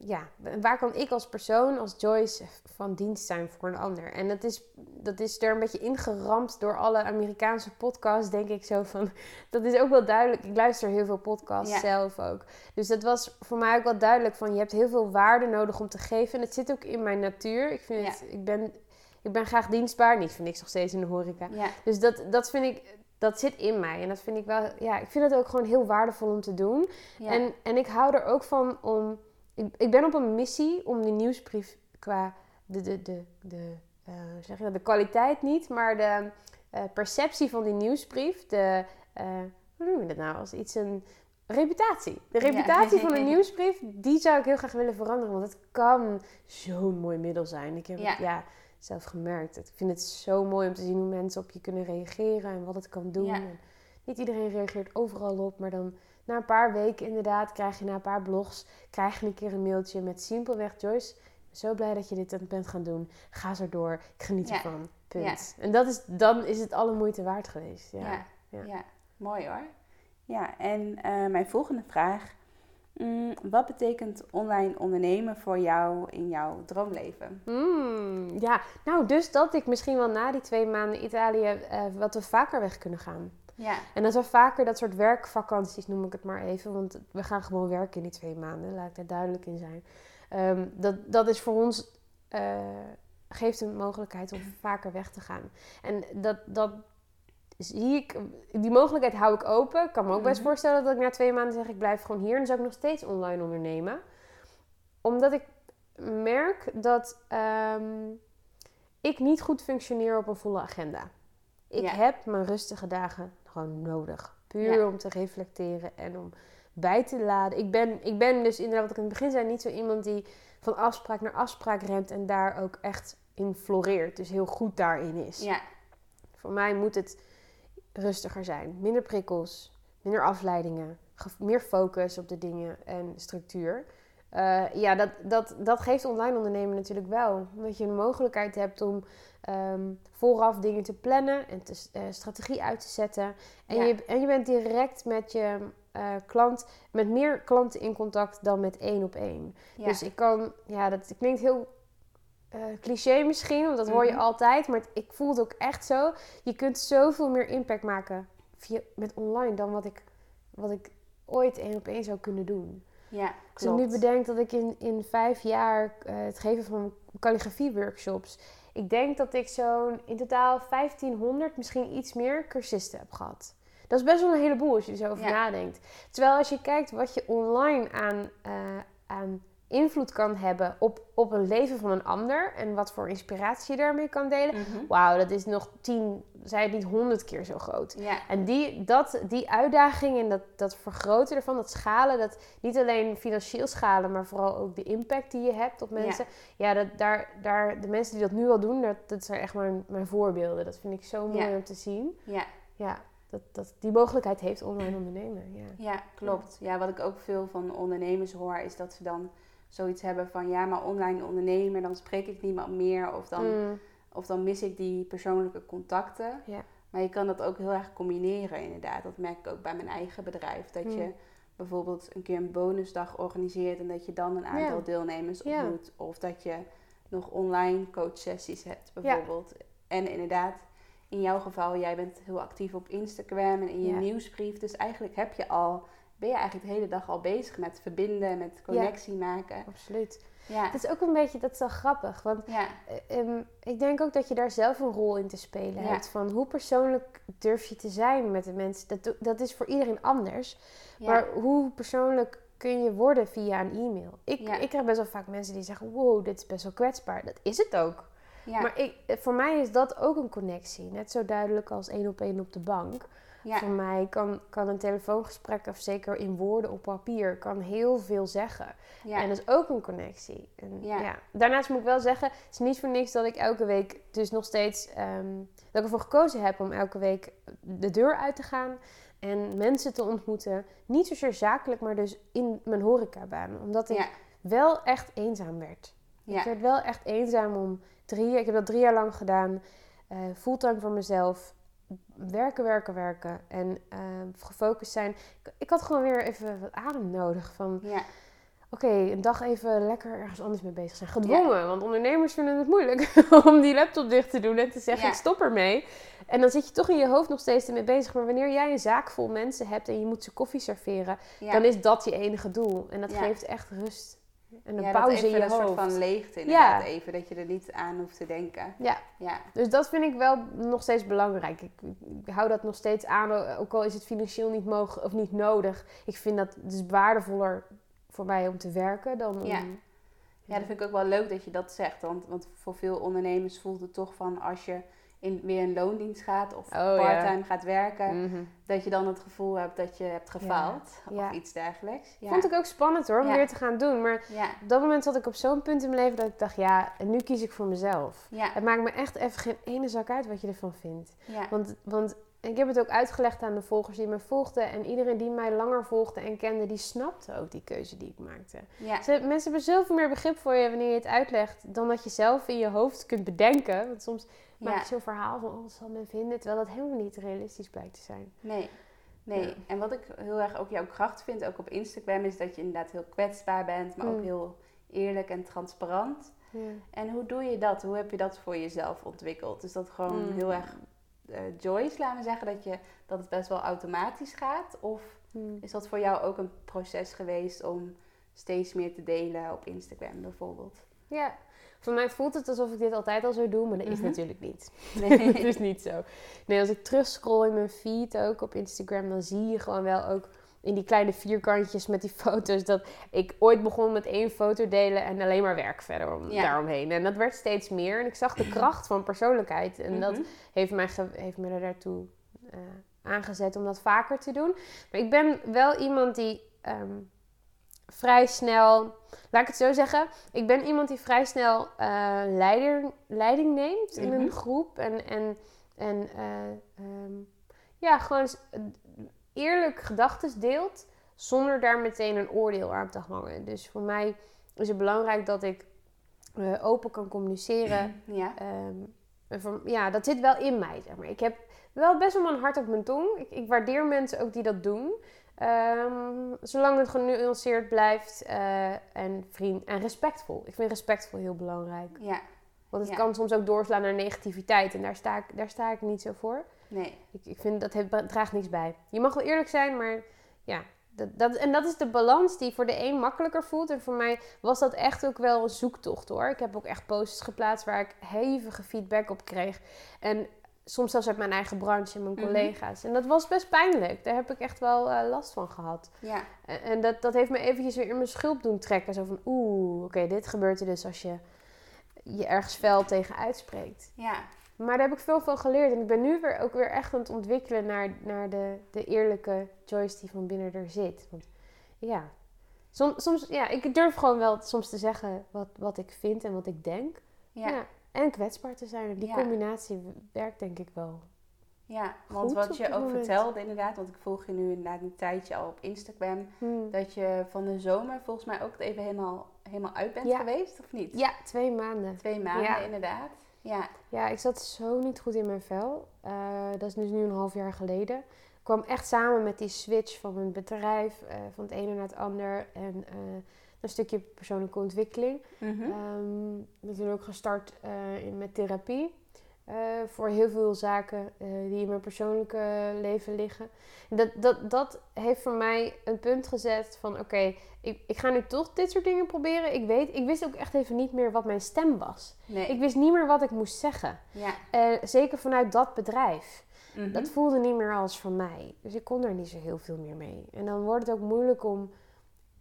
ja, waar kan ik als persoon, als Joyce, van dienst zijn voor een ander? En dat is, dat is er een beetje ingeramd door alle Amerikaanse podcasts, denk ik zo van. (laughs) Dat is ook wel duidelijk. Ik luister heel veel podcasts Ja. zelf ook. Dus dat was voor mij ook wel duidelijk van je hebt heel veel waarde nodig om te geven. En het zit ook in mijn natuur. Ik, vind Ja. het, ik, ben, ik ben graag dienstbaar. Niet vind ik nog steeds in de horeca. ja, Dus dat, dat vind ik, dat zit in mij. En dat vind ik wel, ja, ik vind het ook gewoon heel waardevol om te doen. En, en ik hou er ook van om, ik, ik ben op een missie om die nieuwsbrief qua de, de, de, de, hoe zeg je dat, de kwaliteit niet, maar de eh, perceptie van die nieuwsbrief, de, eh, hoe noem je dat nou, als iets een reputatie. De Ja. reputatie van een nieuwsbrief, die zou ik heel graag willen veranderen, want het kan zo'n mooi middel zijn. Ik heb Ja. het ja, zelf gemerkt. Ik vind het zo mooi om te zien hoe mensen op je kunnen reageren en wat het kan doen. Ja. En niet iedereen reageert overal op, maar dan na een paar weken inderdaad krijg je na een paar blogs, krijg je een keer een mailtje met simpelweg Joyce. Zo blij dat je dit bent gaan doen. Ga zo door. Ik geniet Ja. ervan. Punt. En dat is, dan is het alle moeite waard geweest. Ja. Ja, ja. ja. mooi hoor. Ja, en eh, mijn volgende vraag. Mm, wat betekent online ondernemen voor jou in jouw droomleven? Mm, ja, nou dus dat ik misschien wel na die twee maanden Italië eh, wat we vaker weg kunnen gaan. Ja, En dat we vaker dat soort werkvakanties, noem ik het maar even. Want we gaan gewoon werken in die twee maanden. Laat ik daar duidelijk in zijn. Ehm, dat, dat is voor ons... eh, geeft een mogelijkheid om vaker weg te gaan. En dat, dat zie ik... Die mogelijkheid hou ik open. Ik kan me ook best Mhm. voorstellen dat ik na twee maanden zeg... ik blijf gewoon hier. En dan zou ik nog steeds online ondernemen. Omdat ik merk dat ehm, ik niet goed functioneer op een volle agenda. Ik Ja. heb mijn rustige dagen gewoon nodig. Puur Ja. om te reflecteren en om bij te laden. Ik ben, ik ben dus inderdaad, wat ik in het begin zei, niet zo iemand die van afspraak naar afspraak rent en daar ook echt in floreert. Dus heel goed daarin is. ja, Voor mij moet het rustiger zijn. Minder prikkels, minder afleidingen, ge- meer focus op de dingen en structuur. eh, ja, dat, dat, dat geeft online ondernemen natuurlijk wel. Omdat je een mogelijkheid hebt om ehm, vooraf dingen te plannen en te, eh, strategie uit te zetten. En, Ja. je, en je bent direct met je eh, klant, met meer klanten in contact dan met één op één. Ja. Dus ik kan, ja, dat klinkt heel eh, cliché misschien, want dat hoor je Mhm. altijd. Maar het- ik voel het ook echt zo. Je kunt zoveel meer impact maken via, met online dan wat ik, wat ik ooit één op één zou kunnen doen. ja, Als ik nu klopt. bedenk dat ik in, in vijf jaar het geven van calligrafie-workshops... Ik denk dat ik zo'n in totaal 1500, misschien iets meer, cursisten heb gehad. Dat is best wel een heleboel als je er zo over Ja. nadenkt. Terwijl als je kijkt wat je online aan, eh, aan invloed kan hebben op, op een leven van een ander... en wat voor inspiratie je daarmee kan delen... Mhm. Wauw, dat is nog tien, zij het niet honderd keer zo groot. En die, dat, die uitdaging en dat, dat vergroten ervan, dat schalen, dat niet alleen financieel schalen, maar vooral ook de impact die je hebt op mensen. Ja, dat, daar, daar, de mensen die dat nu al doen, dat, dat zijn echt mijn, mijn voorbeelden. Dat vind ik zo mooi om te zien. ja, Ja, dat, dat die mogelijkheid heeft online ondernemen. Ja. ja, klopt. Ja, wat ik ook veel van ondernemers hoor, is dat ze dan zoiets hebben van... Ja, maar online ondernemen, dan spreek ik niemand meer. Of dan, Mm, of dan mis ik die persoonlijke contacten. Ja. Maar je kan dat ook heel erg combineren inderdaad. Dat merk ik ook bij mijn eigen bedrijf. Dat je Mm. bijvoorbeeld een keer een bonusdag organiseert... en dat je dan een aantal deelnemers ontmoet. Of dat je nog online coachsessies hebt bijvoorbeeld. En inderdaad, in jouw geval, jij bent heel actief op Instagram en in je nieuwsbrief. Dus eigenlijk heb je al, ben je eigenlijk de hele dag al bezig met verbinden, met connectie maken. absoluut. Ja, Het is ook een beetje, dat is wel grappig, want ja, Eh, ehm, ik denk ook dat je daar zelf een rol in te spelen Ja. hebt. Van hoe persoonlijk durf je te zijn met de mensen. Dat, dat is voor iedereen anders. Maar hoe persoonlijk kun je worden via een e-mail? Ik, ik krijg best wel vaak mensen die zeggen: Wow, dit is best wel kwetsbaar. Dat is het ook. Maar ik, eh, voor mij is dat ook een connectie. Net zo duidelijk als één op één op de bank. Ja, Voor mij kan, kan een telefoongesprek, of zeker in woorden op papier, kan heel veel zeggen. ja, En dat is ook een connectie. En Ja. ja. Daarnaast moet ik wel zeggen, het is niet voor niks dat ik elke week dus nog steeds... ehm, dat ik ervoor gekozen heb om elke week de deur uit te gaan en mensen te ontmoeten. Niet zozeer zakelijk, maar dus in mijn horecabaan. Omdat ik wel echt eenzaam werd. Ik werd wel echt eenzaam om drie jaar... Ik heb dat drie jaar lang gedaan. eh, fulltime voor mezelf. Werken, werken, werken. En ehm, gefocust zijn. Ik, ik had gewoon weer even wat adem nodig. Van, ja, Oké, een dag even lekker ergens anders mee bezig zijn. Gedwongen, want ondernemers vinden het moeilijk (laughs) om die laptop dicht te doen en te zeggen Ja. ik stop ermee. En dan zit je toch in je hoofd nog steeds ermee bezig. Maar wanneer jij een zaak vol mensen hebt en je moet ze koffie serveren, dan is dat je enige doel. En dat geeft echt rust. En een ja, dat in even je een hoofd. soort van leegte inderdaad Ja. even, dat je er niet aan hoeft te denken. Ja, Ja, dus dat vind ik wel nog steeds belangrijk. Ik, ik hou dat nog steeds aan, ook al is het financieel niet mogelijk of niet nodig. Ik vind dat dus waardevoller voor mij om te werken dan om... Ja. Ja, dat vind ik ook wel leuk dat je dat zegt. Want, want voor veel ondernemers voelt het toch van als je in, weer in loondienst gaat of Oh, ja. parttime gaat werken, Mhm. dat je dan het gevoel hebt dat je hebt gefaald Ja. of iets dergelijks. Ja. Vond ik ook spannend hoor, om weer te gaan doen. Maar op dat moment zat ik op zo'n punt in mijn leven dat ik dacht, ja, nu kies ik voor mezelf. Het maakt me echt even geen ene zak uit wat je ervan vindt. Want, want ik heb het ook uitgelegd aan de volgers die me volgden. En iedereen die mij langer volgde en kende, die snapte ook die keuze die ik maakte. Ja. Ze, mensen hebben zoveel meer begrip voor je wanneer je het uitlegt... dan dat je zelf in je hoofd kunt bedenken. Want soms maak je zo'n verhaal van, oh, wat zal men vinden? Terwijl dat helemaal niet realistisch blijkt te zijn. Nee. Nee. Ja. En wat ik heel erg ook jouw kracht vind, ook op Instagram, is dat je inderdaad heel kwetsbaar bent, maar ook Mm. heel eerlijk en transparant. Ja. En hoe doe je dat? Hoe heb je dat voor jezelf ontwikkeld? Is dat gewoon Mm. heel erg joyce, laten we zeggen, dat, je, dat het best wel automatisch gaat? Of Hmm. is dat voor jou ook een proces geweest om steeds meer te delen op Instagram bijvoorbeeld? Ja, voor mij voelt het alsof ik dit altijd al zo doe, maar dat is Mhm. natuurlijk niet. Nee. (laughs) (laughs) Het is niet zo. Nee, als ik terugscroll in mijn feed ook op Instagram, dan zie je gewoon wel ook in die kleine vierkantjes met die (laughs) foto's dat ik ooit begon met één foto delen en alleen maar werk verder om, Ja. daaromheen. En dat werd steeds meer en ik zag de kracht van persoonlijkheid en dat Mhm. heeft mij, heeft me er daartoe eh, aangezet om dat vaker te doen. Maar ik ben wel iemand die ehm, vrij snel, laat ik het zo zeggen, ik ben iemand die vrij snel eh, leider, leiding neemt in een Mhm. groep en, en, en eh, ehm, ja, gewoon eerlijk gedachten deelt zonder daar meteen een oordeel aan te hangen. Dus voor mij is het belangrijk dat ik eh, open kan communiceren. (clears throat) Ja. Ehm, ja, dat zit wel in mij, zeg maar. Ik heb wel best wel een hart op mijn tong. Ik, ik waardeer mensen ook die dat doen. Ehm, zolang het genuanceerd blijft eh, en, vriend, en respectvol. Ik vind respectvol heel belangrijk. Ja. Want het Ja. kan soms ook doorslaan naar negativiteit. En daar sta ik, daar sta ik niet zo voor. Nee. Ik, ik vind dat het draagt niks bij. Je mag wel eerlijk zijn, maar ja. Dat, dat, en dat is de balans die voor de een makkelijker voelt. En voor mij was dat echt ook wel een zoektocht hoor. Ik heb ook echt posts geplaatst waar ik hevige feedback op kreeg. En soms zelfs uit mijn eigen branche en mijn Mhm. collega's. En dat was best pijnlijk. Daar heb ik echt wel eh, last van gehad. Ja. En, en dat, dat heeft me eventjes weer in mijn schulp doen trekken. Zo van, oeh, oké, dit gebeurt er dus als je je ergens fel tegen uitspreekt. Ja. Maar daar heb ik veel van geleerd. En ik ben nu weer ook weer echt aan het ontwikkelen naar, naar de, de eerlijke Joyce die van binnen er zit. Want ja, soms, soms ja, ik durf gewoon wel soms te zeggen wat, wat ik vind en wat ik denk. Ja. ja. En kwetsbaar te zijn. Die Ja. combinatie werkt denk ik wel. Want Goed wat je ook moment. vertelde inderdaad, want ik volg je nu inderdaad een tijdje al op Instagram, Hmm. dat je van de zomer volgens mij ook even helemaal, helemaal uit bent Ja. geweest, of niet? Ja, twee maanden. Twee maanden Ja. inderdaad. Ja. Ja, ik zat zo niet goed in mijn vel. Eh, dat is dus nu een half jaar geleden. Ik kwam echt samen met die switch van mijn bedrijf, eh, van het ene naar het ander. En eh, een stukje persoonlijke ontwikkeling. Ik ben toen ook gestart in, met therapie. Eh, voor heel veel zaken eh, die in mijn persoonlijke leven liggen. En Dat, dat, dat heeft voor mij een punt gezet van... oké, ik, ik ga nu toch dit soort dingen proberen. Ik, weet, ik wist ook echt even niet meer wat mijn stem was. Nee. Ik wist niet meer wat ik moest zeggen. Ja. Eh, zeker vanuit dat bedrijf. Mhm. Dat voelde niet meer als van mij. Dus ik kon daar niet zo heel veel meer mee. En dan wordt het ook moeilijk om.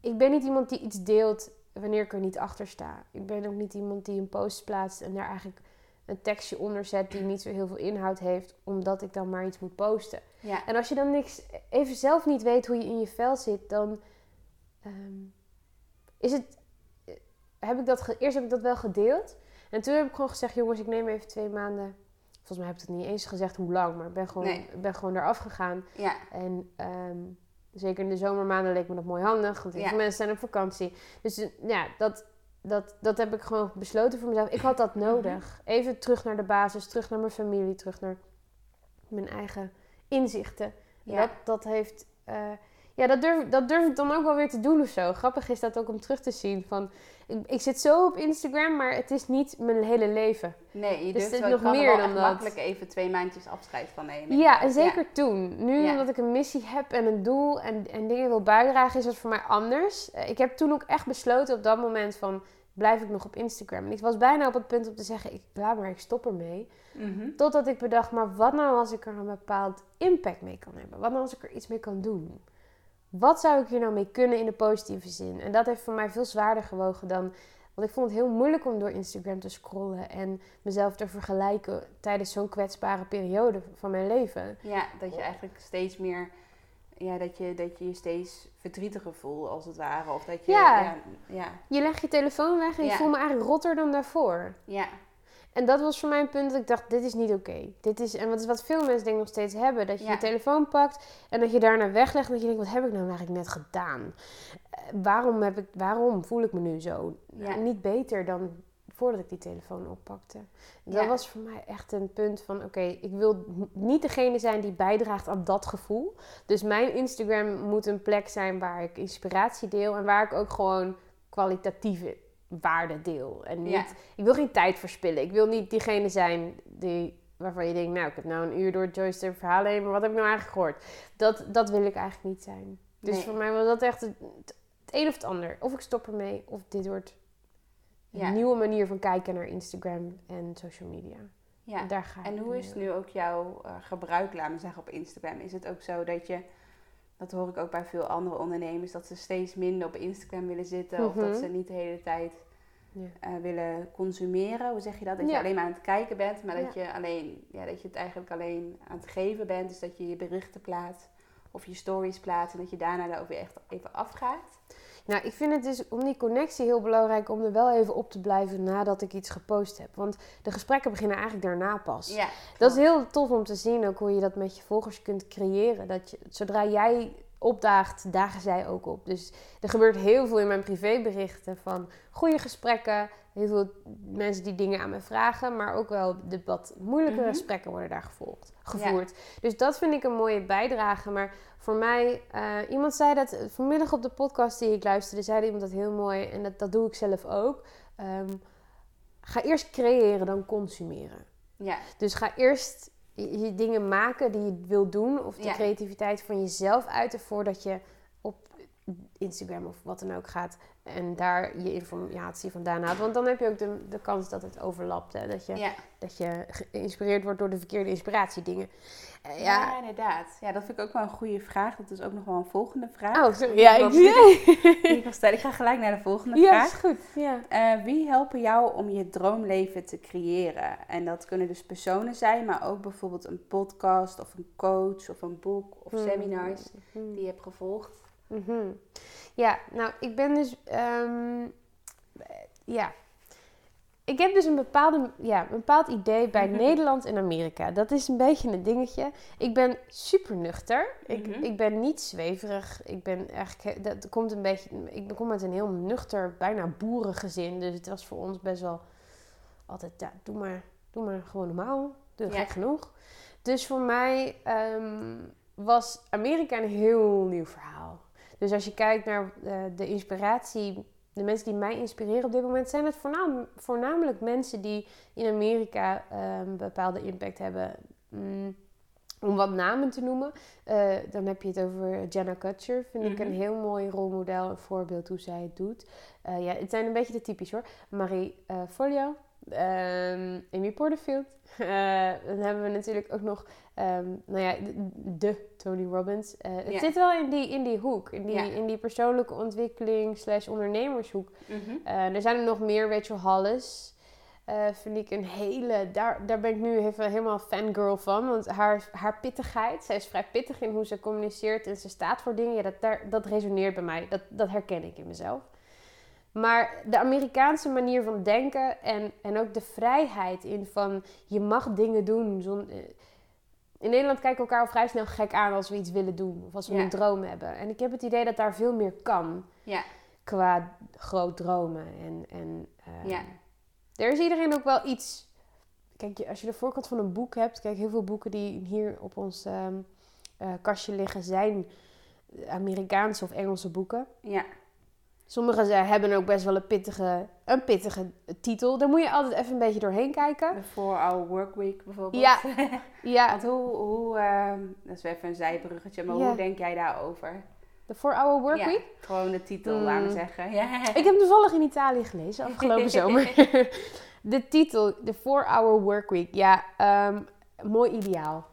Ik ben niet iemand die iets deelt wanneer ik er niet achter sta. Ik ben ook niet iemand die een post plaatst en daar eigenlijk een tekstje onder zet die niet zo heel veel inhoud heeft, omdat ik dan maar iets moet posten. Ja. En als je dan niks, even zelf niet weet hoe je in je vel zit, dan ehm, is het. eh, Heb ik dat ge- eerst heb ik dat wel gedeeld. En toen heb ik gewoon gezegd: jongens, ik neem even twee maanden. Volgens mij heb ik het niet eens gezegd hoe lang, maar ik ben gewoon, Nee. ben gewoon eraf gegaan. Ja. En ehm, zeker in de zomermaanden leek me dat mooi handig, want heel Ja. veel mensen zijn op vakantie. Dus eh, ja, dat, dat, dat heb ik gewoon besloten voor mezelf. Ik had dat Mhm. nodig. Even terug naar de basis, terug naar mijn familie, terug naar mijn eigen inzichten. Ja. Dat, dat heeft. eh, ja, dat durf, dat durf ik dan ook wel weer te doen of zo. Grappig is dat ook om terug te zien. Van, ik, ik zit zo op Instagram, maar het is niet mijn hele leven. Nee, je Dus durft het wel, nog er meer wel dan dat. makkelijk even twee maandjes afscheid van nemen. Ja, en zeker toen. Nu, Ja. omdat ik een missie heb en een doel en, en dingen wil bijdragen, is dat voor mij anders. Eh, Ik heb toen ook echt besloten op dat moment van, blijf ik nog op Instagram? En ik was bijna op het punt om te zeggen, ik, laat maar, ik stop ermee. Mhm. Totdat ik bedacht, maar wat nou als ik er een bepaald impact mee kan hebben? Wat nou als ik er iets mee kan doen? Wat zou ik hier nou mee kunnen in de positieve zin? En dat heeft voor mij veel zwaarder gewogen dan... Want ik vond het heel moeilijk om door Instagram te scrollen en mezelf te vergelijken tijdens zo'n kwetsbare periode van mijn leven. Ja, dat je eigenlijk steeds meer, ja, dat je, dat je je steeds verdrietiger voelt als het ware. Of dat je, Ja. ja, ja, Je legt je telefoon weg en je voelt me eigenlijk rotter dan daarvoor. ja, En dat was voor mij een punt dat ik dacht, dit is niet oké. Dit is En wat is wat veel mensen denk ik nog steeds hebben. Dat je Ja. je telefoon pakt en dat je daarna weglegt. En dat je denkt, wat heb ik nou eigenlijk net gedaan? Eh, waarom, heb ik, waarom voel ik me nu zo? Ja. Niet beter dan voordat ik die telefoon oppakte. Dat was voor mij echt een punt van, oké, ik wil niet degene zijn die bijdraagt aan dat gevoel. Dus mijn Instagram moet een plek zijn waar ik inspiratie deel. En waar ik ook gewoon kwalitatieve waarde deel. En niet Ja. ik wil geen tijd verspillen. Ik wil niet diegene zijn die, waarvan je denkt, nou, ik heb nou een uur door Joyce de verhalen heen, maar wat heb ik nou eigenlijk gehoord? Dat, dat wil ik eigenlijk niet zijn. Dus Nee. voor mij was dat echt het, het een of het ander. Of ik stop ermee, of dit wordt een Ja. nieuwe manier van kijken naar Instagram en social media. ja. En daar ga En hoe is nu ook jouw eh, gebruik, laat me zeggen, op Instagram? Is het ook zo dat je, dat hoor ik ook bij veel andere ondernemers, dat ze steeds minder op Instagram willen zitten of dat Mhm. ze niet de hele tijd Ja. eh, willen consumeren? Hoe zeg je dat? Dat je alleen maar aan het kijken bent, maar dat, je alleen, ja, dat je het eigenlijk alleen aan het geven bent. Dus dat je je berichten plaatst of je stories plaatst en dat je daarna daar ook weer echt even afgaat. Nou, ik vind het dus om die connectie heel belangrijk om er wel even op te blijven nadat ik iets gepost heb. Want de gesprekken beginnen eigenlijk daarna pas. Ja, Dat is heel tof om te zien ook hoe je dat met je volgers kunt creëren. Dat je, zodra jij opdaagt, dagen zij ook op. Dus er gebeurt heel veel in mijn privéberichten van goede gesprekken. Heel veel mensen die dingen aan me vragen, maar ook wel de wat moeilijkere Mhm. gesprekken worden daar gevolgd, gevoerd. Dus dat vind ik een mooie bijdrage. Maar voor mij, eh, iemand zei dat vanmiddag op de podcast die ik luisterde, zei iemand dat heel mooi. En dat, dat doe ik zelf ook. Ehm, ga eerst creëren, dan consumeren. Ja, Dus ga eerst je, dingen maken die je wil doen. Of de Ja. creativiteit van jezelf uiten voordat je op Instagram of wat dan ook gaat. En daar je informatie vandaan haalt. Want dan heb je ook de, de kans dat het overlapt. Hè? Dat, je, ja. dat je geïnspireerd wordt door de verkeerde inspiratiedingen. Eh, ja. ja. inderdaad. Ja, dat vind ik ook wel een goede vraag. Dat is ook nog wel een volgende vraag. Oh, sorry. Ja, ik (laughs) ik, stel. ik ga gelijk naar de volgende Ja, vraag. is goed. Ja. Eh, wie helpen jou om je droomleven te creëren? En dat kunnen dus personen zijn, maar ook bijvoorbeeld een podcast of een coach of een boek of seminars Mhm. die je hebt gevolgd. Mhm. Ja, nou, ik ben dus. ehm, eh, ja. Ik heb dus een, bepaalde, ja, een bepaald idee bij Nederland en Amerika. Dat is een beetje een dingetje. Ik ben super nuchter. Ik, Mhm. ik ben niet zweverig. Ik ben eigenlijk. Dat komt een beetje. Ik kom uit een heel nuchter, bijna boerengezin. Dus het was voor ons best wel altijd. Ja, doe maar, doe maar gewoon normaal. Doe Ja. gek genoeg. Dus voor mij ehm, was Amerika een heel nieuw verhaal. Dus als je kijkt naar eh, de inspiratie, de mensen die mij inspireren op dit moment, zijn het voornamelijk mensen die in Amerika een bepaalde impact hebben. Mm, om wat namen te noemen, eh, dan heb je het over Jenna Kutcher. Vind ik Mhm. een heel mooi rolmodel, een voorbeeld hoe zij het doet. Eh, ja, het zijn een beetje de typisch hoor. Marie Folio, ehm, Amy Porterfield. (laughs) Dan hebben we natuurlijk ook nog ehm, nou ja, de, de Tony Robbins. Eh, het Ja. zit wel in die, in die hoek, in die, Ja. in die persoonlijke ontwikkeling slash ondernemershoek. Mhm. Eh, er zijn er nog meer, Rachel Hollis. eh, vind ik een hele, daar, daar ben ik nu even helemaal fangirl van. Want haar, haar pittigheid, zij is vrij pittig in hoe ze communiceert en ze staat voor dingen. Ja, dat, daar, dat resoneert bij mij, dat, dat herken ik in mezelf. Maar de Amerikaanse manier van denken en, en ook de vrijheid in van je mag dingen doen. Zon, in Nederland kijken we elkaar al vrij snel gek aan als we iets willen doen of als we Ja. een droom hebben. En ik heb het idee dat daar veel meer kan Ja, qua groot dromen. En, en eh, Ja. er is iedereen ook wel iets. Kijk, als je de voorkant van een boek hebt, kijk, heel veel boeken die hier op ons ehm, eh, kastje liggen zijn Amerikaanse of Engelse boeken. ja, Sommige ze hebben ook best wel een pittige, een pittige titel. Daar moet je altijd even een beetje doorheen kijken. de 4-hour workweek bijvoorbeeld. Ja. (laughs) Ja, Want hoe, hoe ehm, dat is even een zijbruggetje, maar Ja. hoe denk jij daarover? de 4-Hour Work Ja, Week. gewoon de titel, Mm. laten we zeggen. (laughs) Ja. Ik heb toevallig in Italië gelezen afgelopen (laughs) zomer. de titel, de 4-Hour Work Week. Ja, ehm, mooi ideaal.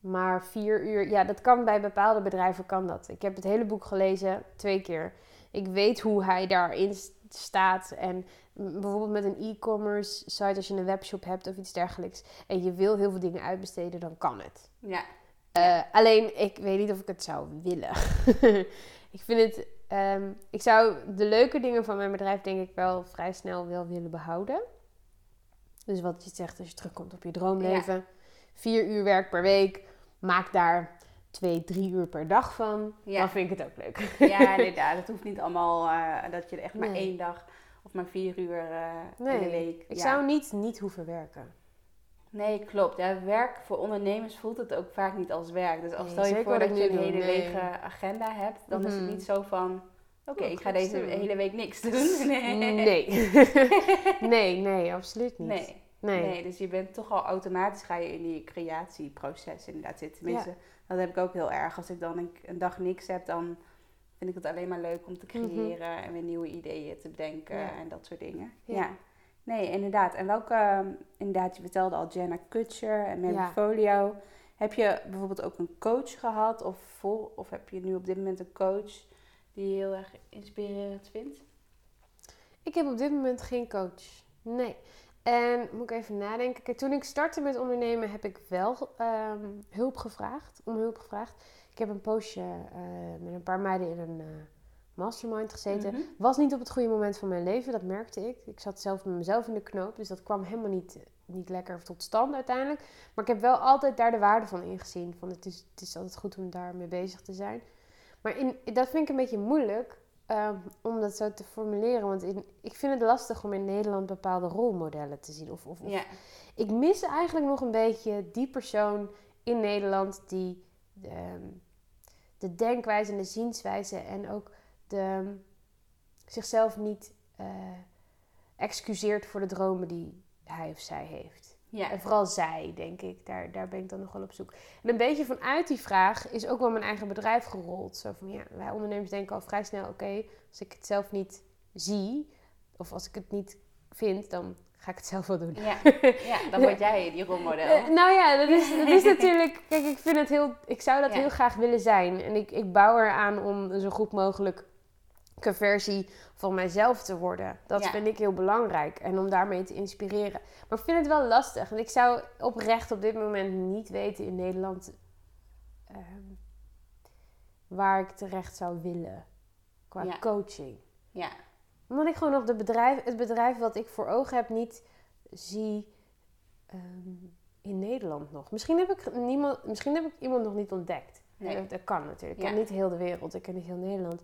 Maar vier uur, ja, dat kan bij bepaalde bedrijven kan dat. Ik heb het hele boek gelezen, twee keer. Ik weet hoe hij daarin staat. En bijvoorbeeld met een e-commerce site, als je een webshop hebt of iets dergelijks. En je wil heel veel dingen uitbesteden, dan kan het. ja, Eh, alleen, ik weet niet of ik het zou willen. (laughs) ik vind het... ehm, ik zou de leuke dingen van mijn bedrijf denk ik wel vrij snel wel willen behouden. Dus wat je zegt als je terugkomt op je droomleven. Vier uur werk per week. Maak daar twee, drie uur per dag van. Ja. Dan vind ik het ook leuk. ja, (laughs) inderdaad. Het hoeft niet allemaal eh, dat je echt maar Nee. één dag of maar vier uur eh, in de week. Ik ja. zou niet, niet hoeven werken. Nee, klopt. Ja, werk voor ondernemers voelt het ook vaak niet als werk. Dus als Nee, stel je voor dat je een hele eh, agenda hebt, dan is het Mhm. niet zo van, oké, Oh, ik ga deze doen. hele week niks doen. (laughs) Nee. Nee. (laughs) nee, nee, absoluut niet. Nee. Nee. Nee, dus je bent toch al automatisch ga je in die creatieproces inderdaad zitten. Tenminste, dat heb ik ook heel erg. Als ik dan een, dag niks heb, dan vind ik het alleen maar leuk om te creëren en weer nieuwe ideeën te bedenken Mhm. Ja. en dat soort dingen. Ja. Ja. Nee, inderdaad. En welke, ehm, inderdaad, je vertelde al Jenna Kutcher en Mary Ja. Folio. Heb je bijvoorbeeld ook een coach gehad of, vol, of heb je nu op dit moment een coach die je heel erg inspirerend vindt? Ik heb op dit moment geen coach. Nee. En moet ik even nadenken. Kijk, toen ik startte met ondernemen heb ik wel ehm, hulp gevraagd. Om hulp gevraagd. Ik heb een poosje eh, met een paar meiden in een eh, mastermind gezeten. Mhm. Was niet op het goede moment van mijn leven, dat merkte ik. Ik zat zelf met mezelf in de knoop. Dus dat kwam helemaal niet, niet lekker tot stand uiteindelijk. Maar ik heb wel altijd daar de waarde van ingezien. Van het, is, het is altijd goed om daarmee bezig te zijn. Maar in, dat vind ik een beetje moeilijk ehm, om dat zo te formuleren. Want in, ik vind het lastig om in Nederland bepaalde rolmodellen te zien. Of, of, of- Ja, Ik mis eigenlijk nog een beetje die persoon in Nederland die de, ehm, de denkwijze en de zienswijze en ook de, zichzelf niet eh, excuseert voor de dromen die hij of zij heeft. Ja, En vooral zij, denk ik. Daar, daar ben ik dan nog wel op zoek. En een beetje vanuit die vraag is ook wel mijn eigen bedrijf gerold. Zo van, ja, wij ondernemers denken al vrij snel... oké, als ik het zelf niet zie... of als ik het niet vind, dan ga ik het zelf wel doen. ja, (laughs) ja, dan word jij die rolmodel. Eh, nou ja, dat is, dat is (laughs) natuurlijk... Kijk, ik vind het heel... Ik zou dat Ja. heel graag willen zijn. En ik, ik bouw eraan om zo goed mogelijk versie van mijzelf te worden. Dat Ja. vind ik heel belangrijk. En om daarmee te inspireren. Maar ik vind het wel lastig. En ik zou oprecht op dit moment niet weten in Nederland... ehm, waar ik terecht zou willen. Qua Ja. coaching Ja, omdat ik gewoon nog de bedrijf, het bedrijf wat ik voor ogen heb niet zie ehm, in Nederland nog. Misschien heb, ik niemand, misschien heb ik iemand nog niet ontdekt. Nee. Dat, dat kan natuurlijk. Ik Ja. ken niet heel de wereld, ik ken niet heel Nederland.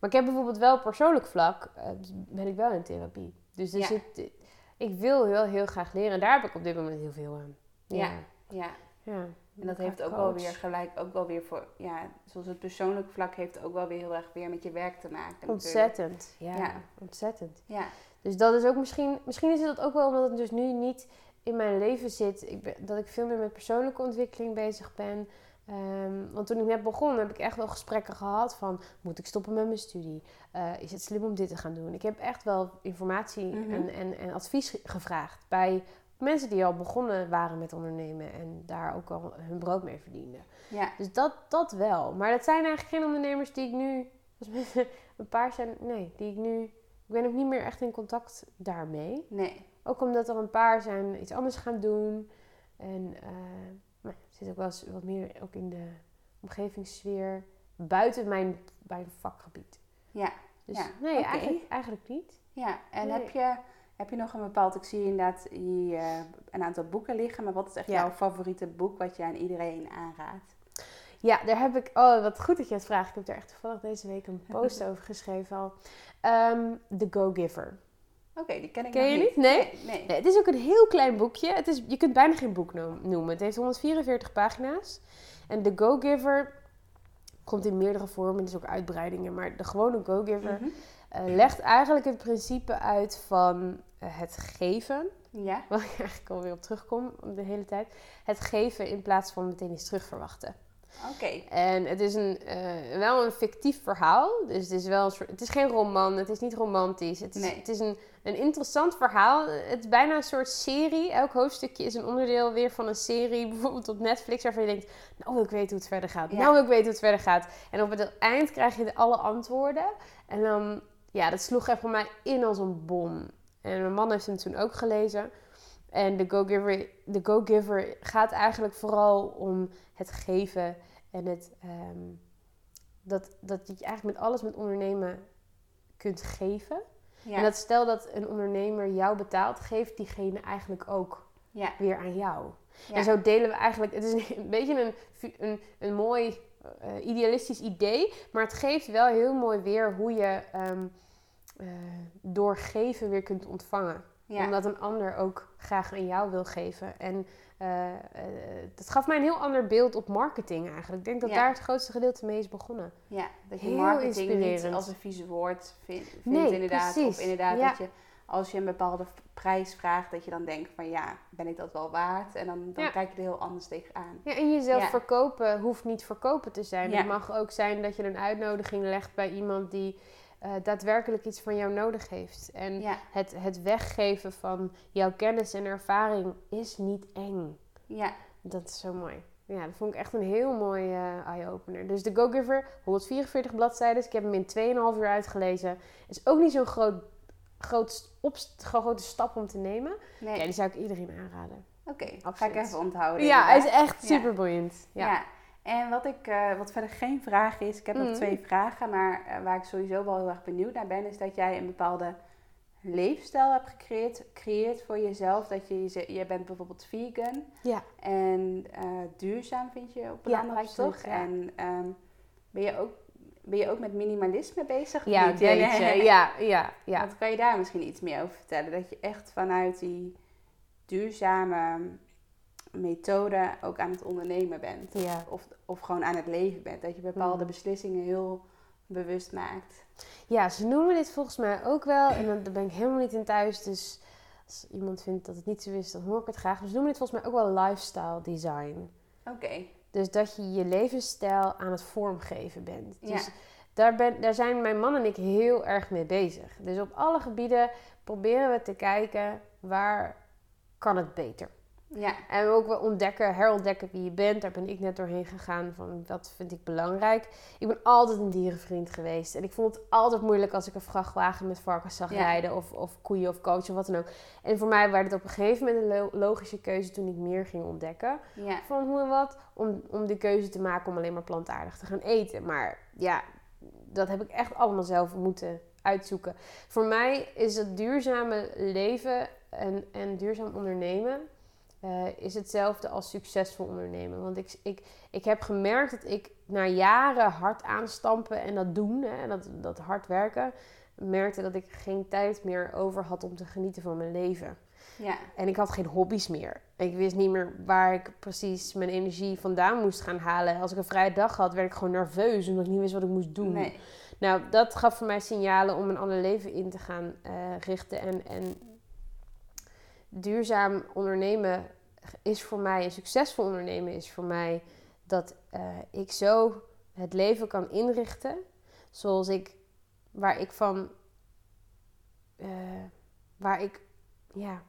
Maar ik heb bijvoorbeeld wel persoonlijk vlak, eh, ben ik wel in therapie. Dus er Ja. zit, ik wil heel, heel graag leren. En daar heb ik op dit moment heel veel aan. Ja. ja. ja. En dat heeft ook coach. wel weer gelijk, ook wel weer voor, ja, zoals het persoonlijk vlak heeft ook wel weer heel erg weer met je werk te maken. Ontzettend. Ja, Ja. ontzettend. Ja, Dus dat is ook misschien, misschien is het ook wel omdat het dus nu niet in mijn leven zit. Ik ben, dat ik veel meer met persoonlijke ontwikkeling bezig ben. Ehm, want toen ik net begon, heb ik echt wel gesprekken gehad van... Moet ik stoppen met mijn studie? Eh, is het slim om dit te gaan doen? Ik heb echt wel informatie Mhm. en, en, en advies gevraagd bij mensen die al begonnen waren met ondernemen... en daar ook al hun brood mee verdienden. ja, Dus dat, dat wel. Maar dat zijn eigenlijk geen ondernemers die ik nu... (laughs) Een paar zijn... Nee, die ik nu... Ik ben ook niet meer echt in contact daarmee. nee, Ook omdat er een paar zijn iets anders gaan doen. En eh zit ook wel eens wat meer ook in de omgevingssfeer buiten mijn, mijn vakgebied. ja, Dus Ja, nee, eigenlijk, eigenlijk niet. ja. En Nee. heb, je, heb je nog een bepaald, ik zie inderdaad hier eh, een aantal boeken liggen, maar wat is echt Ja. jouw favoriete boek wat je aan iedereen aanraadt? Ja, daar heb ik... Oh, wat goed dat je het vraagt. Ik heb daar echt toevallig deze week een (laughs) post over geschreven al. Ehm, The Go-Giver. Oké, die ken ik Ken je niet. Nee? Nee, nee. Nee, het is ook een heel klein boekje. Het is, je kunt bijna geen boek noem- noemen. Het heeft 144 pagina's. En de Go-Giver komt in meerdere vormen. Is ook uitbreidingen. Maar de gewone Go-Giver Mhm. eh, legt eigenlijk het principe uit van eh, het geven. Ja, (laughs) Waar ik eigenlijk alweer op terugkom de hele tijd. Het geven in plaats van meteen iets terugverwachten. Oké. En het is een, eh, wel een fictief verhaal. Dus het is, wel een soort, het is geen roman, het is niet romantisch. Het is, Nee. het is een, een interessant verhaal. Het is bijna een soort serie. Elk hoofdstukje is een onderdeel weer van een serie. (laughs) Bijvoorbeeld op Netflix, waarvan je denkt... Nou ik weten hoe het verder gaat. Ja. Nou ik weten hoe het verder gaat. En op het eind krijg je de alle antwoorden. En dan... Ja, dat sloeg echt voor mij in als een bom. En mijn man heeft hem toen ook gelezen. En de Go-Giver, de Go-Giver gaat eigenlijk vooral om het geven en het, ehm, dat, dat je eigenlijk met alles met ondernemen kunt geven. Ja, En dat stel dat een ondernemer jou betaalt, geeft diegene eigenlijk ook ja, weer aan jou. ja. En zo delen we eigenlijk, het is een beetje een, een, een mooi eh, idealistisch idee, maar het geeft wel heel mooi weer hoe je eh, door geven weer kunt ontvangen ja. omdat een ander ook graag aan jou wil geven. En eh, dat gaf mij een heel ander beeld op marketing eigenlijk. Ik denk dat Ja. daar het grootste gedeelte mee is begonnen. Ja, dat je Heel marketing niet als een vies woord vindt, vindt Nee, inderdaad. precies. Of inderdaad Ja. dat je als je een bepaalde prijs vraagt, dat je dan denkt van ja, ben ik dat wel waard? En dan, dan Ja. kijk je er heel anders tegenaan. Ja, en jezelf Ja. verkopen hoeft niet verkopen te zijn. Ja. Het mag ook zijn dat je een uitnodiging legt bij iemand die eh, daadwerkelijk iets van jou nodig heeft. En Ja, het, het weggeven van jouw kennis en ervaring is niet eng. ja, Dat is zo mooi. Ja, dat vond ik echt een heel mooi eh, eye-opener. Dus de Go-Giver, 144 bladzijden. Ik heb hem in 2,5 uur uitgelezen. Is ook niet zo'n groot, groot, grote stap om te nemen. nee. Ja, die zou ik iedereen aanraden. Oké, ga ik even onthouden. Ja, hij is echt super boeiend. Ja. Ja. En wat, ik, eh, wat verder geen vraag is, ik heb nog Mhm. twee vragen, maar eh, waar ik sowieso wel heel erg benieuwd naar ben, is dat jij een bepaalde leefstijl hebt gecreëerd, creëert voor jezelf. Dat je, je, je bent bijvoorbeeld vegan Ja. en eh, duurzaam vind je ook belangrijk, toch? ja. En ehm, ben je ook ben je ook met minimalisme bezig? Ja, Niet, weet hè? je. Ja, ja, ja. Wat kan je daar misschien iets meer over vertellen? Dat je echt vanuit die duurzame methode ook aan het ondernemen bent. Ja. Of, of gewoon aan het leven bent. Dat je bepaalde Mhm. beslissingen heel bewust maakt. Ja, ze noemen dit volgens mij ook wel. En dan- daar ben ik helemaal niet in thuis. Dus als iemand vindt dat het niet zo is, dan hoor ik het graag. Maar ze noemen dit volgens mij ook wel lifestyle design. Oké. Dus dat je je levensstijl aan het vormgeven bent. Ja. Dus daar, ben, daar zijn mijn man en ik heel erg mee bezig. Dus op alle gebieden proberen we te kijken waar kan het beter. Ja. En ook wel ontdekken, herontdekken wie je bent. Daar ben ik net doorheen gegaan van wat vind ik belangrijk. Ik ben altijd een dierenvriend geweest. En ik vond het altijd moeilijk als ik een vrachtwagen met varkens zag Ja. rijden. Of, of koeien of coachen of wat dan ook. En voor mij werd het op een gegeven moment een lo- logische keuze toen ik meer ging ontdekken. Ja. Van hoe en wat. Om, om de keuze te maken om alleen maar plantaardig te gaan eten. Maar ja, dat heb ik echt allemaal zelf moeten uitzoeken. Voor mij is het duurzame leven en, en duurzaam ondernemen eh, is hetzelfde als succesvol ondernemen. Want ik, ik, ik heb gemerkt dat ik na jaren hard aanstampen en dat doen, hè, en dat, dat hard werken, merkte dat ik geen tijd meer over had om te genieten van mijn leven. Ja. En ik had geen hobby's meer. Ik wist niet meer waar ik precies mijn energie vandaan moest gaan halen. Als ik een vrije dag had, werd ik gewoon nerveus omdat ik niet wist wat ik moest doen. Nee. Nou, dat gaf voor mij signalen om een ander leven in te gaan eh, richten. En, en duurzaam ondernemen is voor mij, een succesvol ondernemen is voor mij dat eh, ik zo het leven kan inrichten zoals ik, waar ik van, eh, waar ik, ja,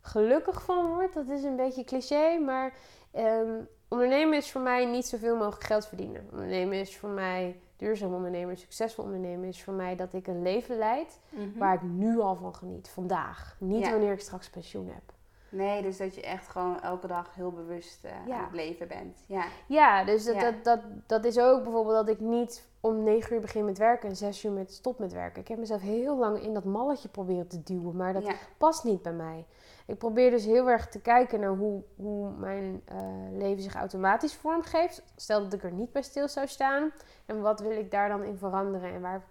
gelukkig van word. Dat is een beetje cliché, maar ehm, ondernemen is voor mij niet zoveel mogelijk geld verdienen. Ondernemen is voor mij duurzaam ondernemen, succesvol ondernemen is voor mij dat ik een leven leid Mhm. waar ik nu al van geniet, vandaag. Niet Ja. wanneer ik straks pensioen heb. Nee, dus dat je echt gewoon elke dag heel bewust eh, Ja. aan het leven bent. Ja. Ja, dus dat, Ja. Dat, dat, dat is ook bijvoorbeeld dat ik niet om negen uur begin met werken en zes uur met stop met werken. Ik heb mezelf heel lang in dat malletje proberen te duwen, maar dat ja. past niet bij mij. Ik probeer dus heel erg te kijken naar hoe, hoe mijn eh, leven zich automatisch vormgeeft. Stel dat ik er niet bij stil zou staan. En wat wil ik daar dan in veranderen en waar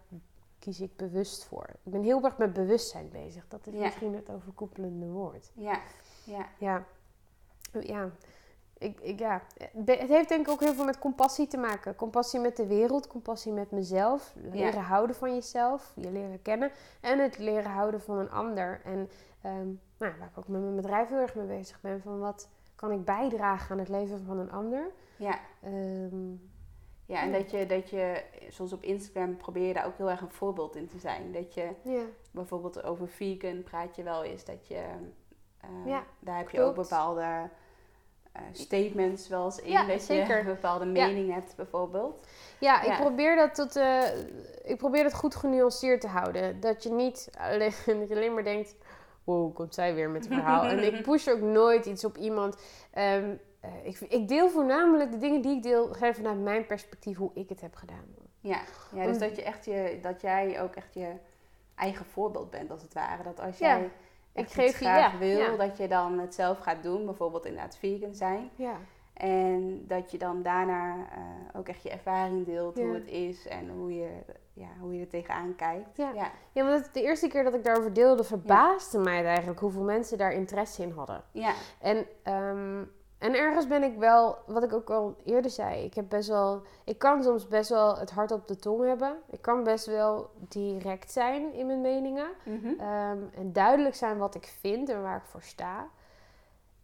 kies ik bewust voor? Ik ben heel erg met bewustzijn bezig. Dat is misschien het overkoepelende woord. Ja. Ja. Ja, ja. Ik, ik, ja. Het heeft denk ik ook heel veel met compassie te maken. Compassie met de wereld, compassie met mezelf. Leren houden van jezelf, je leren kennen. En het leren houden van een ander. En ehm, nou, waar ik ook met mijn bedrijf heel erg mee bezig ben. Van wat kan ik bijdragen aan het leven van een ander? Ja. Ehm, Ja, en dat je, dat je, zoals op Instagram, probeer je daar ook heel erg een voorbeeld in te zijn. Dat je ja. bijvoorbeeld over vegan praat je wel eens. Dat je, eh, Ja, daar heb je ook bepaalde eh, statements wel eens in. Ja, dat zeker. je (laughs) een bepaalde mening hebt bijvoorbeeld. Ja, ik probeer dat tot, eh, ik probeer het goed genuanceerd te houden. Dat je niet alleen, (laughs) dat je alleen maar denkt, wow, komt zij weer met een verhaal. en ik (laughs) push ook nooit iets op iemand. Ehm, eh, ik, ik deel voornamelijk de dingen die ik deel, vanuit mijn perspectief hoe ik het heb gedaan. Ja, ja dus Om- dat, je echt je, dat jij ook echt je eigen voorbeeld bent als het ware. Dat als jij ik geef je- graag ja, wil, ja. dat je dan het zelf gaat doen. Bijvoorbeeld inderdaad vegan zijn. Ja, En dat je dan daarna eh, ook echt je ervaring deelt, hoe het is en hoe je, ja, hoe je er tegenaan kijkt. Ja. ja. want het- de eerste keer dat ik daarover deelde, verbaasde mij eigenlijk hoeveel mensen daar interesse in hadden. ja. En, ehm, en ergens ben ik wel, wat ik ook al eerder zei, ik heb best wel, ik kan soms best wel het hart op de tong hebben. Ik kan best wel direct zijn in mijn meningen. Mhm. Ehm, en duidelijk zijn wat ik vind en waar ik voor sta.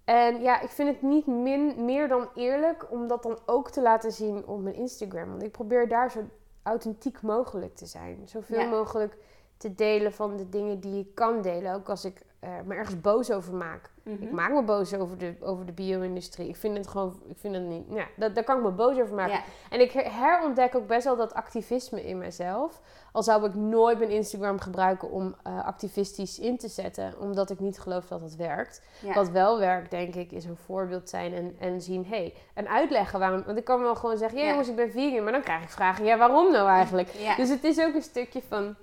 En ja, ik vind het niet min, meer dan eerlijk om dat dan ook te laten zien op mijn Instagram. Want ik probeer daar zo authentiek mogelijk te zijn. Zoveel Ja. mogelijk te delen van de dingen die ik kan delen. Ook als ik eh, me ergens boos over maak. Mhm. Ik maak me boos over de, over de bio-industrie. Ik vind het gewoon, ik vind het niet, ja, dat, daar kan ik me boos over maken. En ik her- herontdek ook best wel dat activisme in mezelf. Al zou ik nooit mijn Instagram gebruiken om eh, activistisch in te zetten, omdat ik niet geloof dat het werkt. Wat wel werkt, denk ik, is een voorbeeld zijn en, en zien, hey, en uitleggen waarom. Want ik kan wel gewoon zeggen, ja, jongens, ik ben vegan, maar dan krijg ik vragen, ja, waarom nou eigenlijk? Dus het is ook een stukje van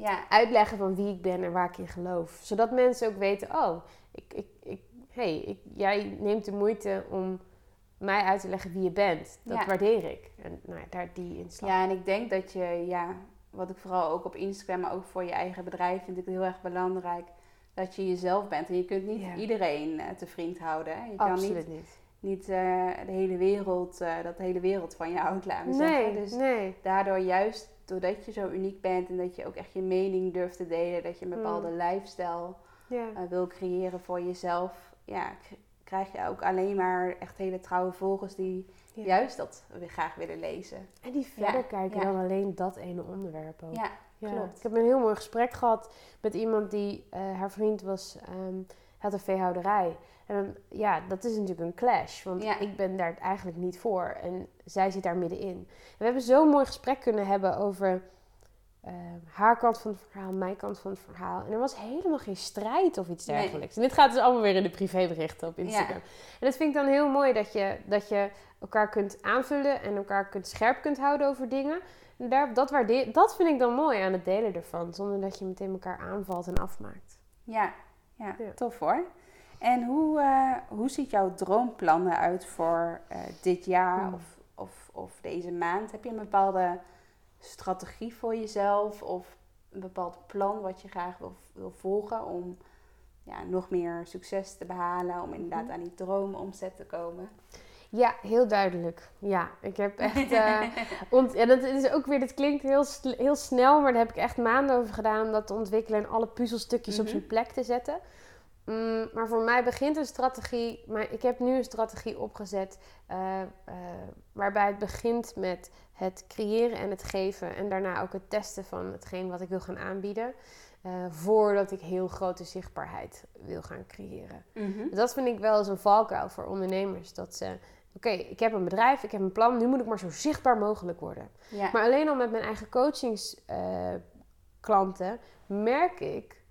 ja. uitleggen van wie ik ben en waar ik in geloof. Zodat mensen ook weten, oh, ik, ik, ik, hey, ik, jij neemt de moeite om mij uit te leggen wie je bent. Dat Ja. waardeer ik. En nou daar die inslag. Ja, en ik denk dat je, ja, wat ik vooral ook op Instagram, maar ook voor je eigen bedrijf, vind ik heel erg belangrijk. Dat je jezelf bent. En je kunt niet Ja. iedereen eh, te vriend houden. hè. Je kan niet, Absoluut niet. niet eh, de hele wereld, eh, dat de hele wereld van je houdt, laten we Nee, zeggen. Dus nee. daardoor juist, doordat je zo uniek bent en dat je ook echt je mening durft te delen, dat je een bepaalde Mm. lifestyle eh, wil creëren voor jezelf, ja, krijg je ook alleen maar echt hele trouwe volgers die juist dat we graag willen lezen. En die verder Ja, kijken ja. dan alleen dat ene onderwerp ook. Ja, Ja, klopt. Ik heb een heel mooi gesprek gehad met iemand die, eh, haar vriend was, ehm, had een veehouderij. En ja, dat is natuurlijk een clash, want Ja. ik ben daar eigenlijk niet voor en zij zit daar middenin. En we hebben zo'n mooi gesprek kunnen hebben over eh, haar kant van het verhaal, mijn kant van het verhaal. En er was helemaal geen strijd of iets Nee. dergelijks. En dit gaat dus allemaal weer in de privéberichten op Instagram. En dat vind ik dan heel mooi dat je, dat je elkaar kunt aanvullen en elkaar kunt scherp kunt houden over dingen. En daar, dat, waardeer, dat vind ik dan mooi aan het delen ervan, zonder dat je meteen elkaar aanvalt en afmaakt. Ja, ja, Ja. tof hoor. En hoe, eh, hoe ziet jouw droomplannen uit voor eh, dit jaar Hmm. of, of, of deze maand? Heb je een bepaalde strategie voor jezelf of een bepaald plan wat je graag wil, wil volgen om ja, nog meer succes te behalen, om inderdaad Mhm. aan die droom omzet te komen? Ja, heel duidelijk. Ja, ik heb echt. (laughs) ont, ja, dat is ook weer, dit klinkt heel, heel snel, maar daar heb ik echt maanden over gedaan om dat te ontwikkelen en alle puzzelstukjes op Mhm. zijn plek te zetten. Mm, maar voor mij begint een strategie, maar ik heb nu een strategie opgezet eh, eh, waarbij het begint met het creëren en het geven en daarna ook het testen van hetgeen wat ik wil gaan aanbieden. eh, voordat ik heel grote zichtbaarheid wil gaan creëren. Dus dat vind ik wel eens een valkuil voor ondernemers. Dat ze, oké, ik heb een bedrijf, ik heb een plan, nu moet ik maar zo zichtbaar mogelijk worden. Ja. Maar alleen al met mijn eigen coachingsklanten merk ik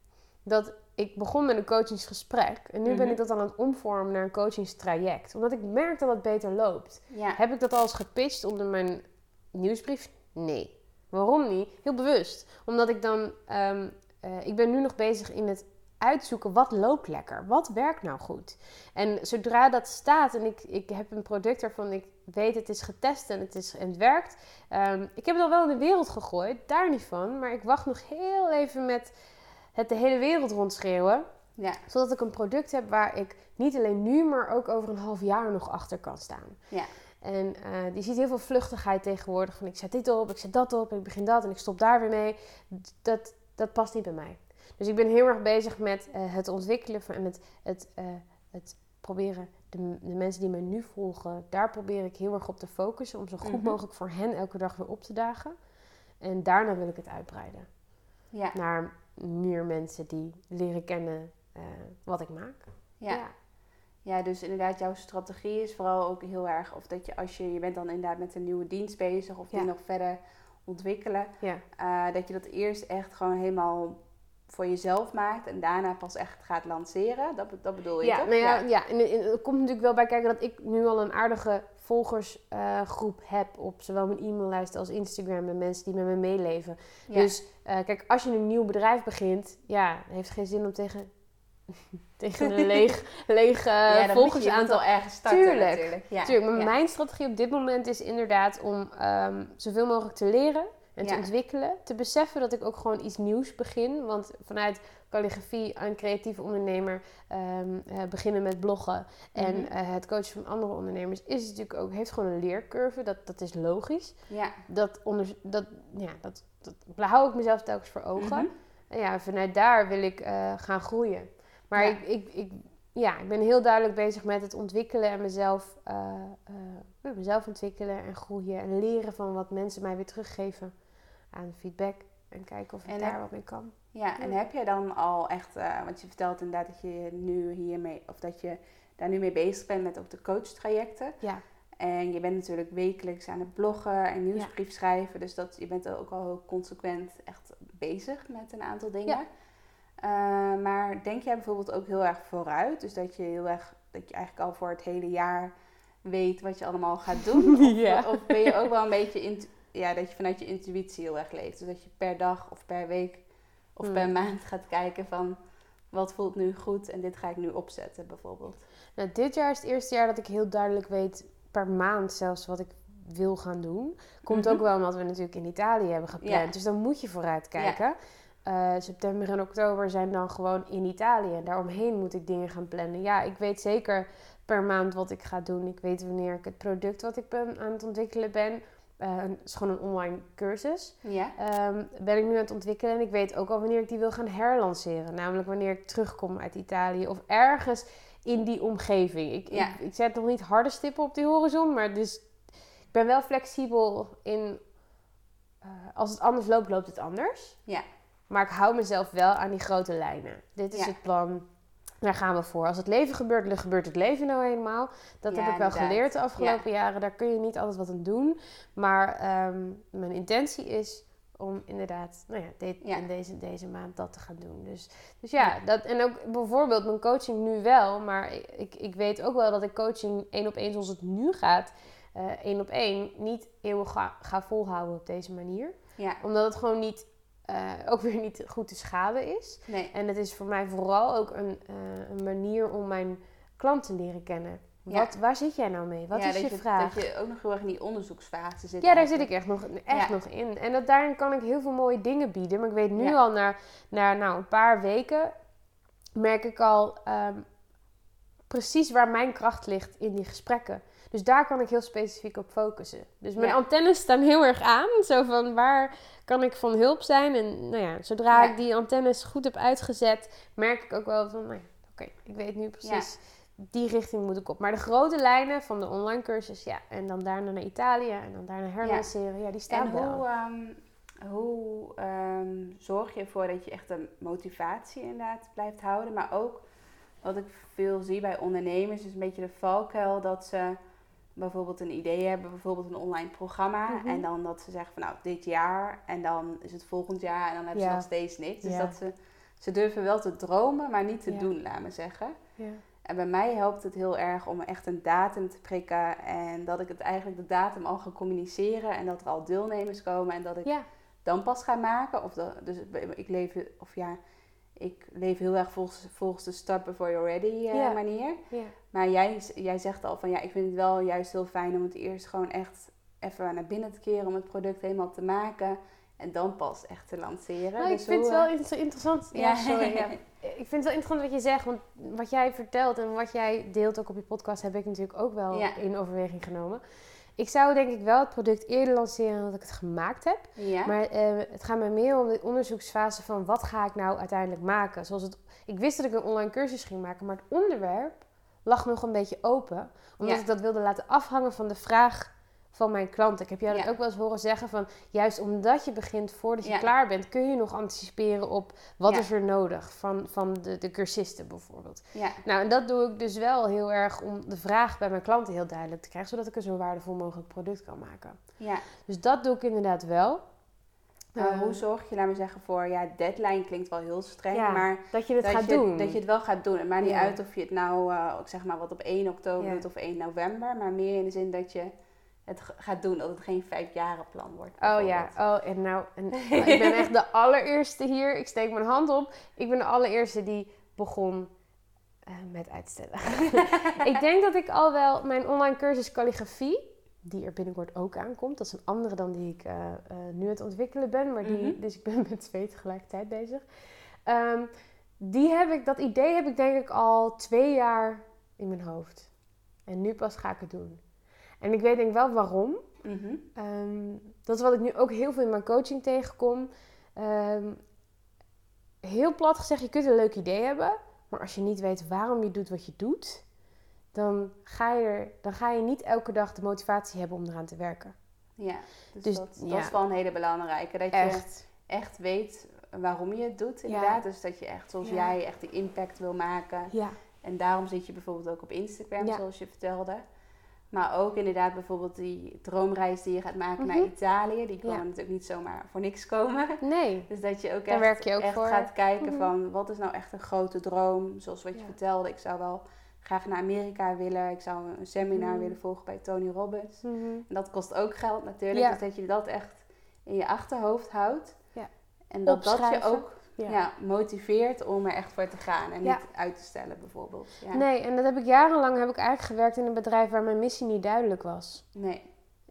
dat ik begon met een coachingsgesprek. En nu ben Mhm. ik dat aan het omvormen naar een coachingstraject. Omdat ik merk dat het beter loopt. ja. Heb ik dat al eens gepitcht onder mijn nieuwsbrief? Nee. Waarom niet? Heel bewust. Omdat ik dan... ehm, eh, ik ben nu nog bezig in het uitzoeken wat loopt lekker. Wat werkt nou goed? En zodra dat staat en ik, ik heb een product waarvan ik weet het is getest en het, is, en het werkt. ehm, ik heb het al wel in de wereld gegooid, daar niet van. Maar ik wacht nog heel even met het de hele wereld rondschreeuwen. Ja. Zodat ik een product heb waar ik niet alleen nu, maar ook over een half jaar nog achter kan staan. Ja. En eh je ziet heel veel vluchtigheid tegenwoordig. Van ik zet dit op, ik zet dat op, ik begin dat en ik stop daar weer mee. Dat, dat past niet bij mij. Dus ik ben heel erg bezig met eh, het ontwikkelen van en het, het, eh, het proberen. De, de mensen die mij nu volgen, daar probeer ik heel erg op te focussen. Om zo goed Mhm. mogelijk voor hen elke dag weer op te dagen. En daarna wil ik het uitbreiden. Ja. Naar meer mensen die leren kennen eh, wat ik maak. Ja. Ja, dus inderdaad, jouw strategie is vooral ook heel erg, of dat je als je, je bent dan inderdaad met een nieuwe dienst bezig of die Ja. nog verder ontwikkelen, Ja. eh, dat je dat eerst echt gewoon helemaal voor jezelf maakt en daarna pas echt gaat lanceren. Dat, dat bedoel je Ja, toch? nou ja, ja. En, en er komt natuurlijk wel bij kijken dat ik nu al een aardige volgersgroep heb op zowel mijn e-maillijst als Instagram en mensen die met me meeleven. Ja. Dus eh, kijk, als je een nieuw bedrijf begint, ja, het heeft geen zin om tegen, (laughs) tegen een leeg, (laughs) leeg eh, ja, volgersaantal ergens starten Tuurlijk, natuurlijk. Ja. Tuurlijk, maar mijn strategie op dit moment is inderdaad om ehm, zoveel mogelijk te leren en te ontwikkelen. Te beseffen dat ik ook gewoon iets nieuws begin. Want vanuit calligrafie aan creatieve ondernemer ehm, eh, beginnen met bloggen en Mhm. eh, het coachen van andere ondernemers is natuurlijk ook, heeft gewoon een leercurve. Dat, dat is logisch. Ja. Dat, onder, dat, ja, dat, dat hou ik mezelf telkens voor ogen. Mhm. En ja, vanuit daar wil ik eh, gaan groeien. Maar Ja. ik, ik, ik, ja, ik ben heel duidelijk bezig met het ontwikkelen en mezelf, mezelf ontwikkelen en groeien. En leren van wat mensen mij weer teruggeven aan feedback. En kijken of ik En daar heb- wat mee kan. Ja, en heb jij dan al echt, eh, want je vertelt inderdaad dat je nu hiermee, of dat je daar nu mee bezig bent met ook de coachtrajecten. Ja, En je bent natuurlijk wekelijks aan het bloggen en nieuwsbrief schrijven. Dus dat, je bent ook al heel consequent echt bezig met een aantal dingen. Ja. Eh, maar denk jij bijvoorbeeld ook heel erg vooruit? Dus dat je heel erg, dat je eigenlijk al voor het hele jaar weet wat je allemaal gaat doen? (laughs) Of, Ja. of ben je ook wel een beetje, int- ja, dat je vanuit je intuïtie heel erg leeft? Dus dat je per dag of per week of Hmm. per maand gaat kijken van... Wat voelt nu goed en dit ga ik nu opzetten bijvoorbeeld. Nou, dit jaar is het eerste jaar dat ik heel duidelijk weet per maand zelfs wat ik wil gaan doen. Komt Mhm. ook wel omdat we natuurlijk in Italië hebben gepland. Ja. Dus dan moet je vooruit kijken. Eh, september en oktober zijn dan gewoon in Italië. En daaromheen moet ik dingen gaan plannen. Ja, ik weet zeker per maand wat ik ga doen. Ik weet wanneer ik het product wat ik ben aan het ontwikkelen ben. Het is gewoon een online cursus. Ja. Ehm, ben ik nu aan het ontwikkelen. En ik weet ook al wanneer ik die wil gaan herlanceren. Namelijk wanneer ik terugkom uit Italië. Of ergens in die omgeving. Ik, Ja. ik, ik zet nog niet harde stippen op die horizon. Maar dus, ik ben wel flexibel in... eh, als het anders loopt, loopt het anders. Ja. Maar ik hou mezelf wel aan die grote lijnen. Dit is Ja. het plan. Daar gaan we voor. Als het leven gebeurt, dan gebeurt het leven nou eenmaal. Dat Ja, heb ik wel inderdaad. geleerd de afgelopen jaren. Daar kun je niet altijd wat aan doen. Maar ehm, mijn intentie is om inderdaad nou ja, dit, Ja. in deze, deze maand dat te gaan doen. Dus, dus ja, Dat, en ook bijvoorbeeld mijn coaching nu wel. Maar ik, ik weet ook wel dat ik coaching één op één zoals het nu gaat... eh, één op één niet eeuwig ga, ga volhouden op deze manier. Ja. Omdat het gewoon niet... eh, ook weer niet goed te schade is. Nee. En het is voor mij vooral ook een, eh, een manier om mijn klant te leren kennen. Ja. Wat, Waar zit jij nou mee? Wat ja, is je, vraag? Dat je ook nog heel erg in die onderzoeksfase zit. ja, daar zit ik echt, nog, echt Ja. nog in. En dat, daarin kan ik heel veel mooie dingen bieden. Maar ik weet nu al na, na nou, een paar weken... merk ik al ehm, precies waar mijn kracht ligt in die gesprekken. Dus daar kan ik heel specifiek op focussen. Dus mijn Ja. antennes staan heel erg aan. Zo van waar kan ik van hulp zijn? En nou ja, zodra Ja. ik die antennes goed heb uitgezet, merk ik ook wel van, nou ja, oké, ik weet nu precies, die richting moet ik op. Maar de grote lijnen van de online cursus, ja, en dan daarna naar Italië en dan daarna herlanceren, ja, die staan En wel. hoe, ehm, hoe ehm, zorg je ervoor dat je echt een motivatie inderdaad blijft houden? Maar ook wat ik veel zie bij ondernemers is een beetje de valkuil dat ze bijvoorbeeld een idee hebben, bijvoorbeeld een online programma. Mhm. En dan dat ze zeggen van nou dit jaar en dan is het volgend jaar en dan hebben Ja. ze nog steeds niks. Dus Ja. dat ze, ze durven wel te dromen, maar niet te Ja. doen, laat me zeggen. Ja. En bij mij helpt het heel erg om echt een datum te prikken. En dat ik het eigenlijk de datum al ga communiceren. En dat er al deelnemers komen. En dat ik dan pas ga maken. Of dat, dus ik leef, of ja, ik leef heel erg volgens, volgens de start before you're ready eh, manier. ja. Maar jij, jij zegt al van ja, ik vind het wel juist heel fijn om het eerst gewoon echt even naar binnen te keren. Om het product helemaal te maken. En dan pas echt te lanceren. Nou, ik Dus vind hoe, het wel eh, inter- interessant. Ja, Ja. sorry. Ja. (laughs) Ik vind het wel interessant wat je zegt, want wat jij vertelt en wat jij deelt ook op je podcast, heb ik natuurlijk ook wel Ja. in overweging genomen. Ik zou denk ik wel het product eerder lanceren dan dat ik het gemaakt heb. ja. Maar eh, het gaat mij meer om de onderzoeksfase van wat ga ik nou uiteindelijk maken. Zoals het, ik wist dat ik een online cursus ging maken, maar het onderwerp lag nog een beetje open. Omdat Ja. ik dat wilde laten afhangen van de vraag van mijn klanten. Ik heb jou dat Ja. ook wel eens horen zeggen van... juist omdat je begint voordat je Ja. klaar bent... kun je nog anticiperen op wat Ja. is er nodig van, van de, de cursisten bijvoorbeeld. ja. Nou, en dat doe ik dus wel heel erg om de vraag bij mijn klanten heel duidelijk te krijgen... zodat ik een zo waardevol mogelijk product kan maken. ja. Dus dat doe ik inderdaad wel. Maar Eh, hoe zorg je, laat me zeggen, voor... Ja, deadline klinkt wel heel streng, Ja, maar... dat je het dat gaat je, doen. Dat je het wel gaat doen. Het maakt niet uit of je het nou, eh, ik zeg maar wat op 1 oktober doet of 1 november. Maar meer in de zin dat je het gaat doen. Dat het geen vijfjarenplan wordt. Oh ja, oh en nou, en, (laughs) ik ben echt de allereerste hier. Ik steek mijn hand op. Ik ben de allereerste die begon eh, met uitstellen. (laughs) ik denk dat ik al wel mijn online cursus calligrafie, die er binnenkort ook aankomt, dat is een andere dan die ik eh, eh, nu aan het ontwikkelen ben, maar die, Mhm. dus ik ben met twee tegelijkertijd bezig. Ehm, die heb ik, dat idee heb ik denk ik al twee jaar in mijn hoofd. En nu pas ga ik het doen. En ik weet denk wel waarom. Mhm. Ehm, dat is wat ik nu ook heel veel in mijn coaching tegenkom. Ehm, heel plat gezegd, je kunt een leuk idee hebben. Maar als je niet weet waarom je doet wat je doet, dan ga je, er, dan ga je niet elke dag de motivatie hebben om eraan te werken. Ja, dus, Dus, dat, is wel een hele belangrijke. Dat je Echt. weet waarom je het doet, inderdaad. Dus dat je echt, zoals Ja. jij, echt die impact wil maken. Ja. En daarom zit je bijvoorbeeld ook op Instagram, zoals je vertelde. Maar ook inderdaad bijvoorbeeld die droomreis die je gaat maken naar Mhm. Italië. Die kan Ja. natuurlijk niet zomaar voor niks komen. Nee. Dus dat je ook Daar echt, je ook echt gaat kijken Mhm. van wat is nou echt een grote droom. Zoals wat je Ja. vertelde, ik zou wel graag naar Amerika willen. Ik zou een seminar Mhm. willen volgen bij Tony Robbins. En dat kost ook geld natuurlijk. Ja. Dus dat je dat echt in je achterhoofd houdt. Ja. En dat dat je ook ja. motiveert om er echt voor te gaan en Ja. niet uit te stellen bijvoorbeeld. Ja. Nee, en dat heb ik jarenlang heb ik eigenlijk gewerkt in een bedrijf waar mijn missie niet duidelijk was. Nee.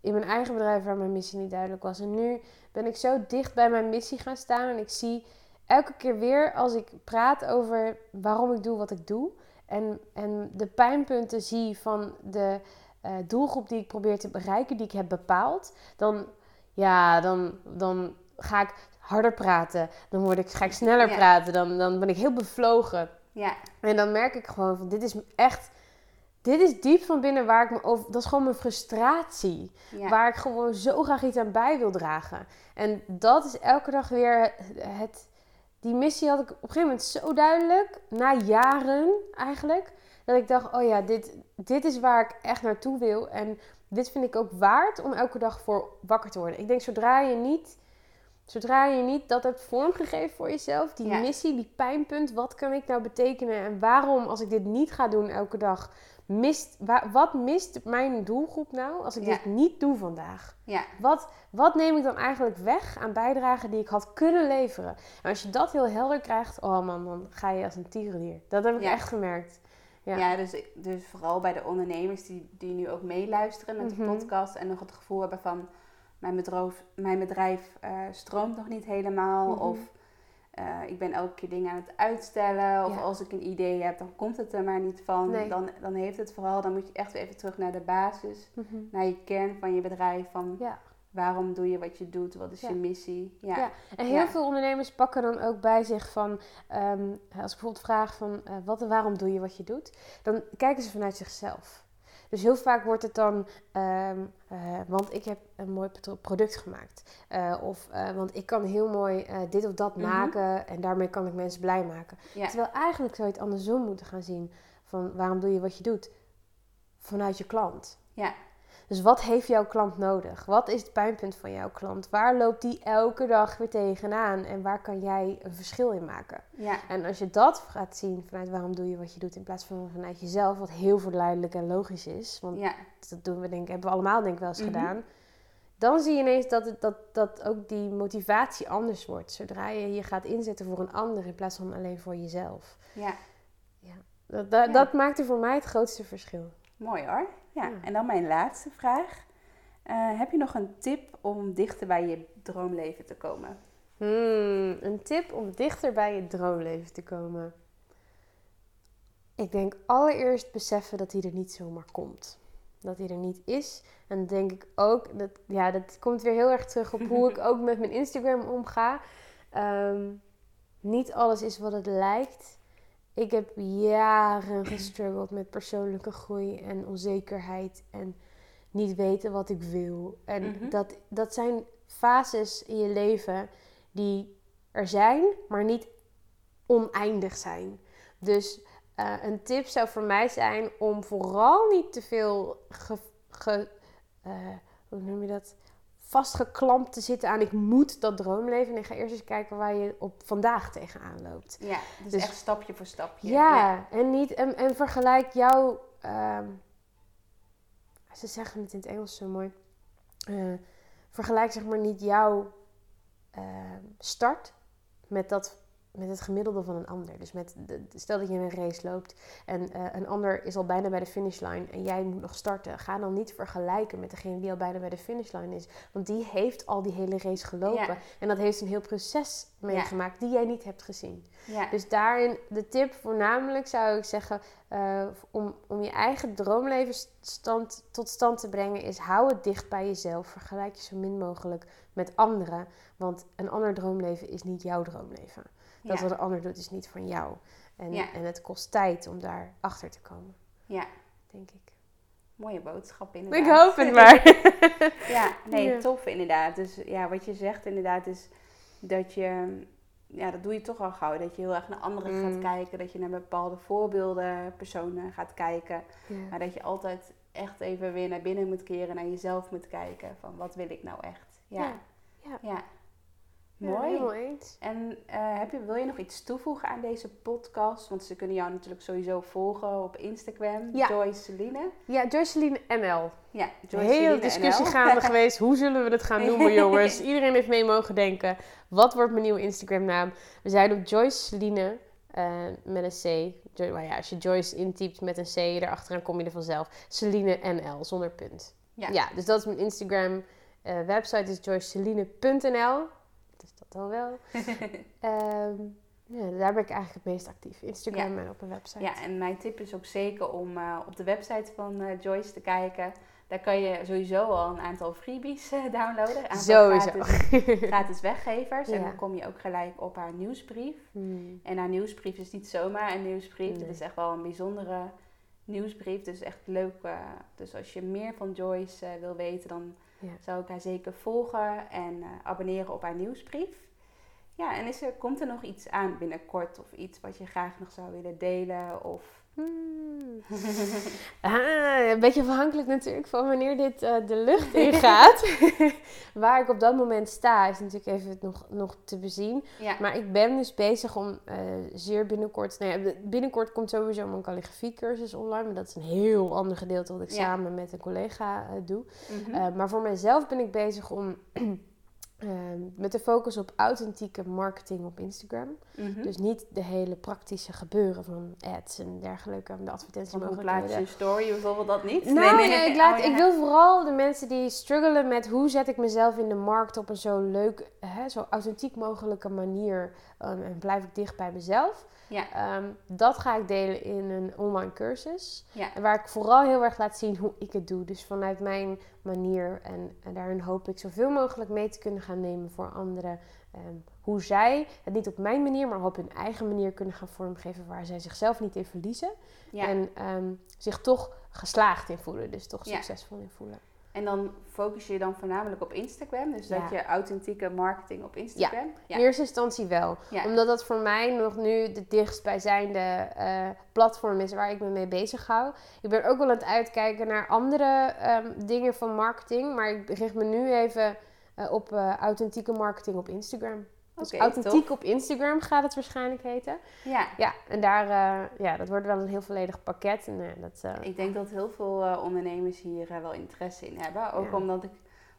In mijn eigen bedrijf waar mijn missie niet duidelijk was. En nu ben ik zo dicht bij mijn missie gaan staan. En ik zie elke keer weer als ik praat over waarom ik doe wat ik doe. En, en de pijnpunten zie van de eh, doelgroep die ik probeer te bereiken, die ik heb bepaald. Dan, ja, dan, dan ga ik harder praten. Dan word ik, ga ik sneller Ja. praten. Dan, dan ben ik heel bevlogen. Ja. En dan merk ik gewoon van dit is echt. Dit is diep van binnen waar ik me over. Dat is gewoon mijn frustratie. Ja. Waar ik gewoon zo graag iets aan bij wil dragen. En dat is elke dag weer het. het- die missie had ik op een gegeven moment zo duidelijk. Na jaren eigenlijk. Dat ik dacht: oh ja, dit, dit is waar ik echt naartoe wil. En dit vind ik ook waard om elke dag voor wakker te worden. Ik denk zodra je niet. Zodra je niet dat hebt vormgegeven voor jezelf, die Ja. missie, die pijnpunt, wat kan ik nou betekenen en waarom, als ik dit niet ga doen elke dag, mist, wa- wat mist mijn doelgroep nou als ik Ja. dit niet doe vandaag? Ja. Wat, wat neem ik dan eigenlijk weg aan bijdragen die ik had kunnen leveren? En als je dat heel helder krijgt, oh man, dan ga je als een tierenlier. Dat heb ik Ja. echt gemerkt. Ja. Ja, dus, dus vooral bij de ondernemers die, die nu ook meeluisteren met de Mhm. podcast en nog het gevoel hebben van mijn bedrijf, mijn bedrijf eh, stroomt nog niet helemaal. Mhm. Of eh, ik ben elke keer dingen aan het uitstellen. Of Ja. als ik een idee heb, dan komt het er maar niet van. Nee. Dan, dan heeft het vooral, dan moet je echt weer even terug naar de basis. Mhm. Naar je kern van je bedrijf. Van Ja. waarom doe je wat je doet? Wat is Ja. je missie? Ja. En heel veel ondernemers pakken dan ook bij zich van, ehm, als ik bijvoorbeeld vraag van, eh, wat en waarom doe je wat je doet? Dan kijken ze vanuit zichzelf. Dus heel vaak wordt het dan, ehm, eh, want ik heb een mooi pro- product gemaakt. Eh, of, eh, want ik kan heel mooi dit of dat Mhm. maken en daarmee kan ik mensen blij maken. Ja. Terwijl eigenlijk zou je het andersom moeten gaan zien. Van waarom doe je wat je doet? Vanuit je klant. Ja. Dus wat heeft jouw klant nodig? Wat is het pijnpunt van jouw klant? Waar loopt die elke dag weer tegenaan? En waar kan jij een verschil in maken? Ja. En als je dat gaat zien vanuit waarom doe je wat je doet in plaats van vanuit jezelf, wat heel verleidelijk en logisch is, want Ja. dat doen we denk ik, hebben we allemaal denk ik wel eens Mhm. gedaan. Dan zie je ineens dat, het, dat, dat ook die motivatie anders wordt. Zodra je je gaat inzetten voor een ander in plaats van alleen voor jezelf. ja. Dat, dat, Ja. dat maakte voor mij het grootste verschil. Mooi hoor. Ja. Ja. En dan mijn laatste vraag. Eh, heb je nog een tip om dichter bij je droomleven te komen? Hmm, een tip om dichter bij je droomleven te komen. Ik denk allereerst beseffen dat hij er niet zomaar komt. Dat hij er niet is. En dan denk ik ook, dat, ja, dat komt weer heel erg terug op hoe ik (laughs) ook met mijn Instagram omga. Ehm, niet alles is wat het lijkt. Ik heb jaren gestruggeld met persoonlijke groei en onzekerheid en niet weten wat ik wil. En Mhm. dat, dat zijn fases in je leven die er zijn, maar niet oneindig zijn. Dus eh, een tip zou voor mij zijn om vooral niet te veel ge, ge- eh, hoe noem je dat? Vastgeklampt te zitten aan ik moet dat droomleven. En ga eerst eens kijken waar je op vandaag tegenaan loopt. Ja, dus, Dus- echt stapje voor stapje. Ja, en niet en, en vergelijk jouw. ehm, ze zeggen het in het Engels zo mooi. Eh, vergelijk zeg maar niet jouw ehm, start met dat met het gemiddelde van een ander. Dus met de, stel dat je een race loopt en eh, een ander is al bijna bij de finishline en jij moet nog starten. Ga dan niet vergelijken met degene die al bijna bij de finishline is. Want die heeft al die hele race gelopen. Ja. En dat heeft een heel proces meegemaakt die jij niet hebt gezien. Ja. Dus daarin de tip voornamelijk zou ik zeggen eh, om, om je eigen droomleven stand, tot stand te brengen is hou het dicht bij jezelf. Vergelijk je zo min mogelijk met anderen. Want een ander droomleven is niet jouw droomleven. Dat ja. wat een ander doet is niet van jou. En, Ja. en het kost tijd om daar achter te komen, ja, denk ik. mooie boodschap inderdaad. Ik hoop het maar. (laughs) Ja, nee, Ja. tof inderdaad. Dus ja, wat je zegt inderdaad is dat je, ja, dat doe je toch al gauw. Dat je heel erg naar anderen Mm. gaat kijken. Dat je naar bepaalde voorbeelden, personen gaat kijken. Maar dat je altijd echt even weer naar binnen moet keren, naar jezelf moet kijken. Van wat wil ik nou echt? Ja, Ja. ja. Ja, Mooi. eens. En eh, heb je, wil je nog iets toevoegen aan deze podcast? Want ze kunnen jou natuurlijk sowieso volgen op Instagram. Ja. Joyce Celine. Ja, Joyceline NL. Ja, Een Joyce hele discussie gaande (laughs) geweest. Hoe zullen we het gaan noemen, jongens? (laughs) Iedereen heeft mee mogen denken. Wat wordt mijn nieuwe Instagram-naam? We zijn op Joyce Celine eh, met een C. Jo- maar ja, als je Joyce intypt met een C erachteraan, kom je er vanzelf. Celine NL, zonder punt. Ja. Ja, dus dat is mijn Instagram. eh, website is joyceceline.nl. Dus dat al wel. (laughs) Ehm, ja, daar ben ik eigenlijk het meest actief. Instagram en op mijn website. Ja, en mijn tip is ook zeker om eh, op de website van eh, Joyce te kijken. Daar kan je sowieso al een aantal freebies eh, downloaden. Een Sowieso. Gratis, (laughs) gratis weggevers. En dan kom je ook gelijk op haar nieuwsbrief. Hmm. En haar nieuwsbrief is niet zomaar een nieuwsbrief. Nee. Het is echt wel een bijzondere nieuwsbrief. Dus echt leuk. dus als je meer van Joyce wil weten, dan Ja. zou ik haar zeker volgen en eh, abonneren op haar nieuwsbrief. Ja, en is er, komt er nog iets aan binnenkort of iets wat je graag nog zou willen delen? Of... Hmm. (laughs) Ah, een beetje afhankelijk natuurlijk van wanneer dit eh, de lucht ingaat. (laughs) Waar ik op dat moment sta is natuurlijk even nog, nog te bezien. Ja, Maar ik ben dus bezig om eh, zeer binnenkort... Nou ja, binnenkort komt sowieso mijn calligrafiecursus online. Maar dat is een heel ander gedeelte wat ik Ja. samen met een collega eh, doe. mhm. Maar voor mijzelf ben ik bezig om... (clears throat) eh, met de focus op authentieke marketing op Instagram. Mhm. Dus niet de hele praktische gebeuren van ads en dergelijke, de Van hoe plaats je story bijvoorbeeld dat niet? Nou, nee, ik, laat, Oh, ja. ik wil vooral de mensen die struggelen met hoe zet ik mezelf in de markt op een zo leuk, hè, zo authentiek mogelijke manier um, en blijf ik dicht bij mezelf. Ja, Ehm, dat ga ik delen in een online cursus. ja. Waar ik vooral heel erg laat zien hoe ik het doe. Dus vanuit mijn manier. En, en daarin hoop ik zoveel mogelijk mee te kunnen gaan nemen voor anderen. Ehm, hoe zij het niet op mijn manier, maar op hun eigen manier kunnen gaan vormgeven. Waar zij zichzelf niet in verliezen. ja. En ehm, zich toch geslaagd in voelen. Dus toch succesvol in voelen. En dan focus je je dan voornamelijk op Instagram. Dus dat je authentieke marketing op Instagram. Ja. In eerste instantie wel. Ja. Omdat dat voor mij nog nu de dichtstbijzijnde eh platform is waar ik me mee bezig hou. Ik ben ook wel aan het uitkijken naar andere ehm, dingen van marketing. Maar ik richt me nu even eh, op eh, authentieke marketing op Instagram. Dus Oké, authentiek op Instagram gaat het waarschijnlijk heten. Ja. Ja, en daar, eh, ja, dat wordt wel een heel volledig pakket. En eh, dat, eh, Ik denk dat heel veel ondernemers hier wel interesse in hebben. Ook Ja. omdat ik,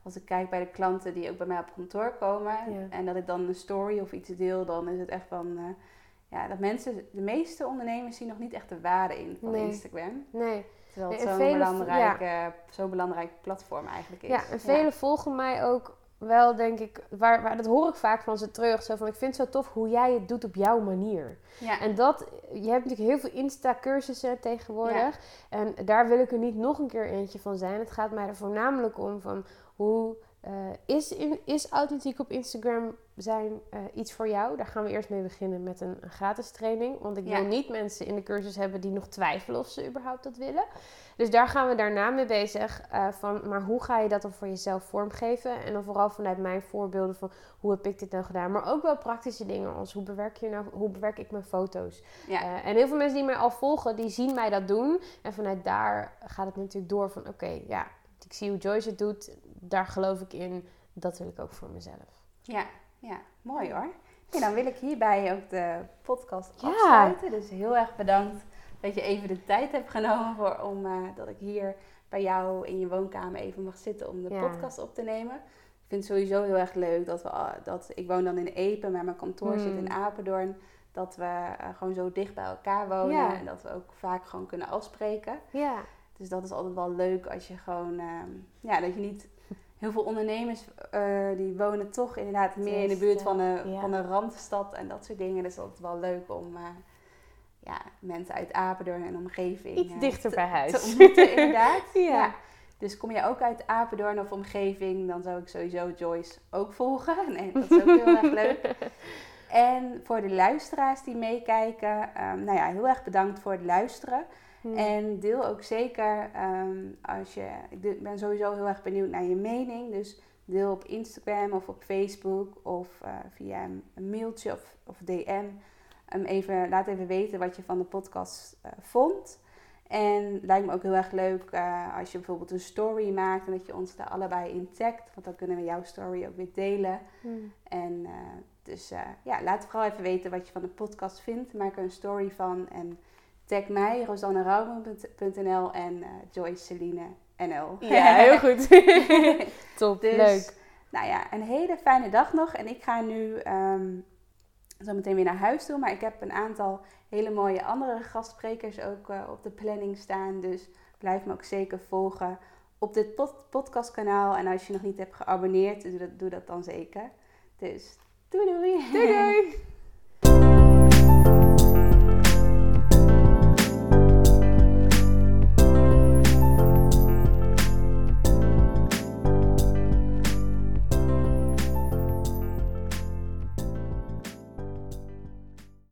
als ik kijk bij de klanten die ook bij mij op kantoor komen. Ja. En dat ik dan een story of iets deel, dan is het echt van... ja, dat mensen, de meeste ondernemers zien nog niet echt de waarde in van Nee. Instagram. nee. Terwijl het Nee, zo'n belangrijk, zo'n belangrijk platform eigenlijk is. Ja, en velen volgen mij ook wel, denk ik, waar, waar, dat hoor ik vaak van ze terug. Zo van, ik vind het zo tof hoe jij het doet op jouw manier. Ja, En dat, je hebt natuurlijk heel veel Insta-cursussen tegenwoordig. En daar wil ik er niet nog een keer eentje van zijn. Het gaat mij er voornamelijk om van hoe eh, is, in, is authentiek op Instagram zijn eh, iets voor jou? Daar gaan we eerst mee beginnen met een, een gratis training. Want ik Ja. wil niet mensen in de cursus hebben die nog twijfelen of ze überhaupt dat willen. Dus daar gaan we daarna mee bezig. eh, van, maar hoe ga je dat dan voor jezelf vormgeven? En dan vooral vanuit mijn voorbeelden van hoe heb ik dit nou gedaan? Maar ook wel praktische dingen als hoe bewerk, je nou, hoe bewerk ik mijn foto's? ja. Eh, en heel veel mensen die mij al volgen, die zien mij dat doen. En vanuit daar gaat het natuurlijk door van oké, ja, ik zie hoe Joyce het doet. Daar geloof ik in. Dat wil ik ook voor mezelf. Ja, ja, mooi hoor. Ja, dan wil ik hierbij ook de podcast Ja. afsluiten. Dus heel erg bedankt dat je even de tijd hebt genomen voor, om eh, dat ik hier bij jou in je woonkamer even mag zitten om de Ja. podcast op te nemen. Ik vind het sowieso heel erg leuk dat we, dat ik woon dan in Epen, maar mijn kantoor zit in Hmm. Apeldoorn. Dat we eh, gewoon zo dicht bij elkaar wonen Ja. en dat we ook vaak gewoon kunnen afspreken. Ja, Dus dat is altijd wel leuk als je gewoon, ehm, ja, dat je niet. Heel veel ondernemers eh, die wonen toch inderdaad meer in de buurt van de, ja. van de randstad en dat soort dingen. Dus dat is wel leuk om eh, ja, mensen uit Apeldoorn en omgeving iets eh, dichter te- bij huis. te ontmoeten, (laughs) inderdaad. Ja. Dus kom je ook uit Apeldoorn of omgeving, dan zou ik sowieso Joyce ook volgen. (laughs) Nee, dat is ook heel erg leuk. En voor de luisteraars die meekijken, ehm, nou ja, heel erg bedankt voor het luisteren. Hmm. En deel ook zeker ehm, als je. Ik ben sowieso heel erg benieuwd naar je mening. Dus deel op Instagram of op Facebook of eh, via een, mailtje of, of DM. Ehm, even, laat even weten wat je van de podcast eh, vond. En het lijkt me ook heel erg leuk eh, als je bijvoorbeeld een story maakt en dat je ons daar allebei in tagt. Want dan kunnen we jouw story ook weer delen. Hmm. En dus ja, laat vooral even weten wat je van de podcast vindt. Maak er een story van en tag mij, en eh Joyce Celine NL. Ja, (laughs) heel goed. (laughs) Top, Dus, leuk. Nou ja, een hele fijne dag nog. En ik ga nu ehm, zo meteen weer naar huis toe. Maar ik heb een aantal hele mooie andere gastsprekers ook eh, op de planning staan. Dus blijf me ook zeker volgen op dit pod- podcastkanaal. En als je nog niet hebt geabonneerd, doe dat, doe dat dan zeker. Dus doei doei! Doei doei! (laughs)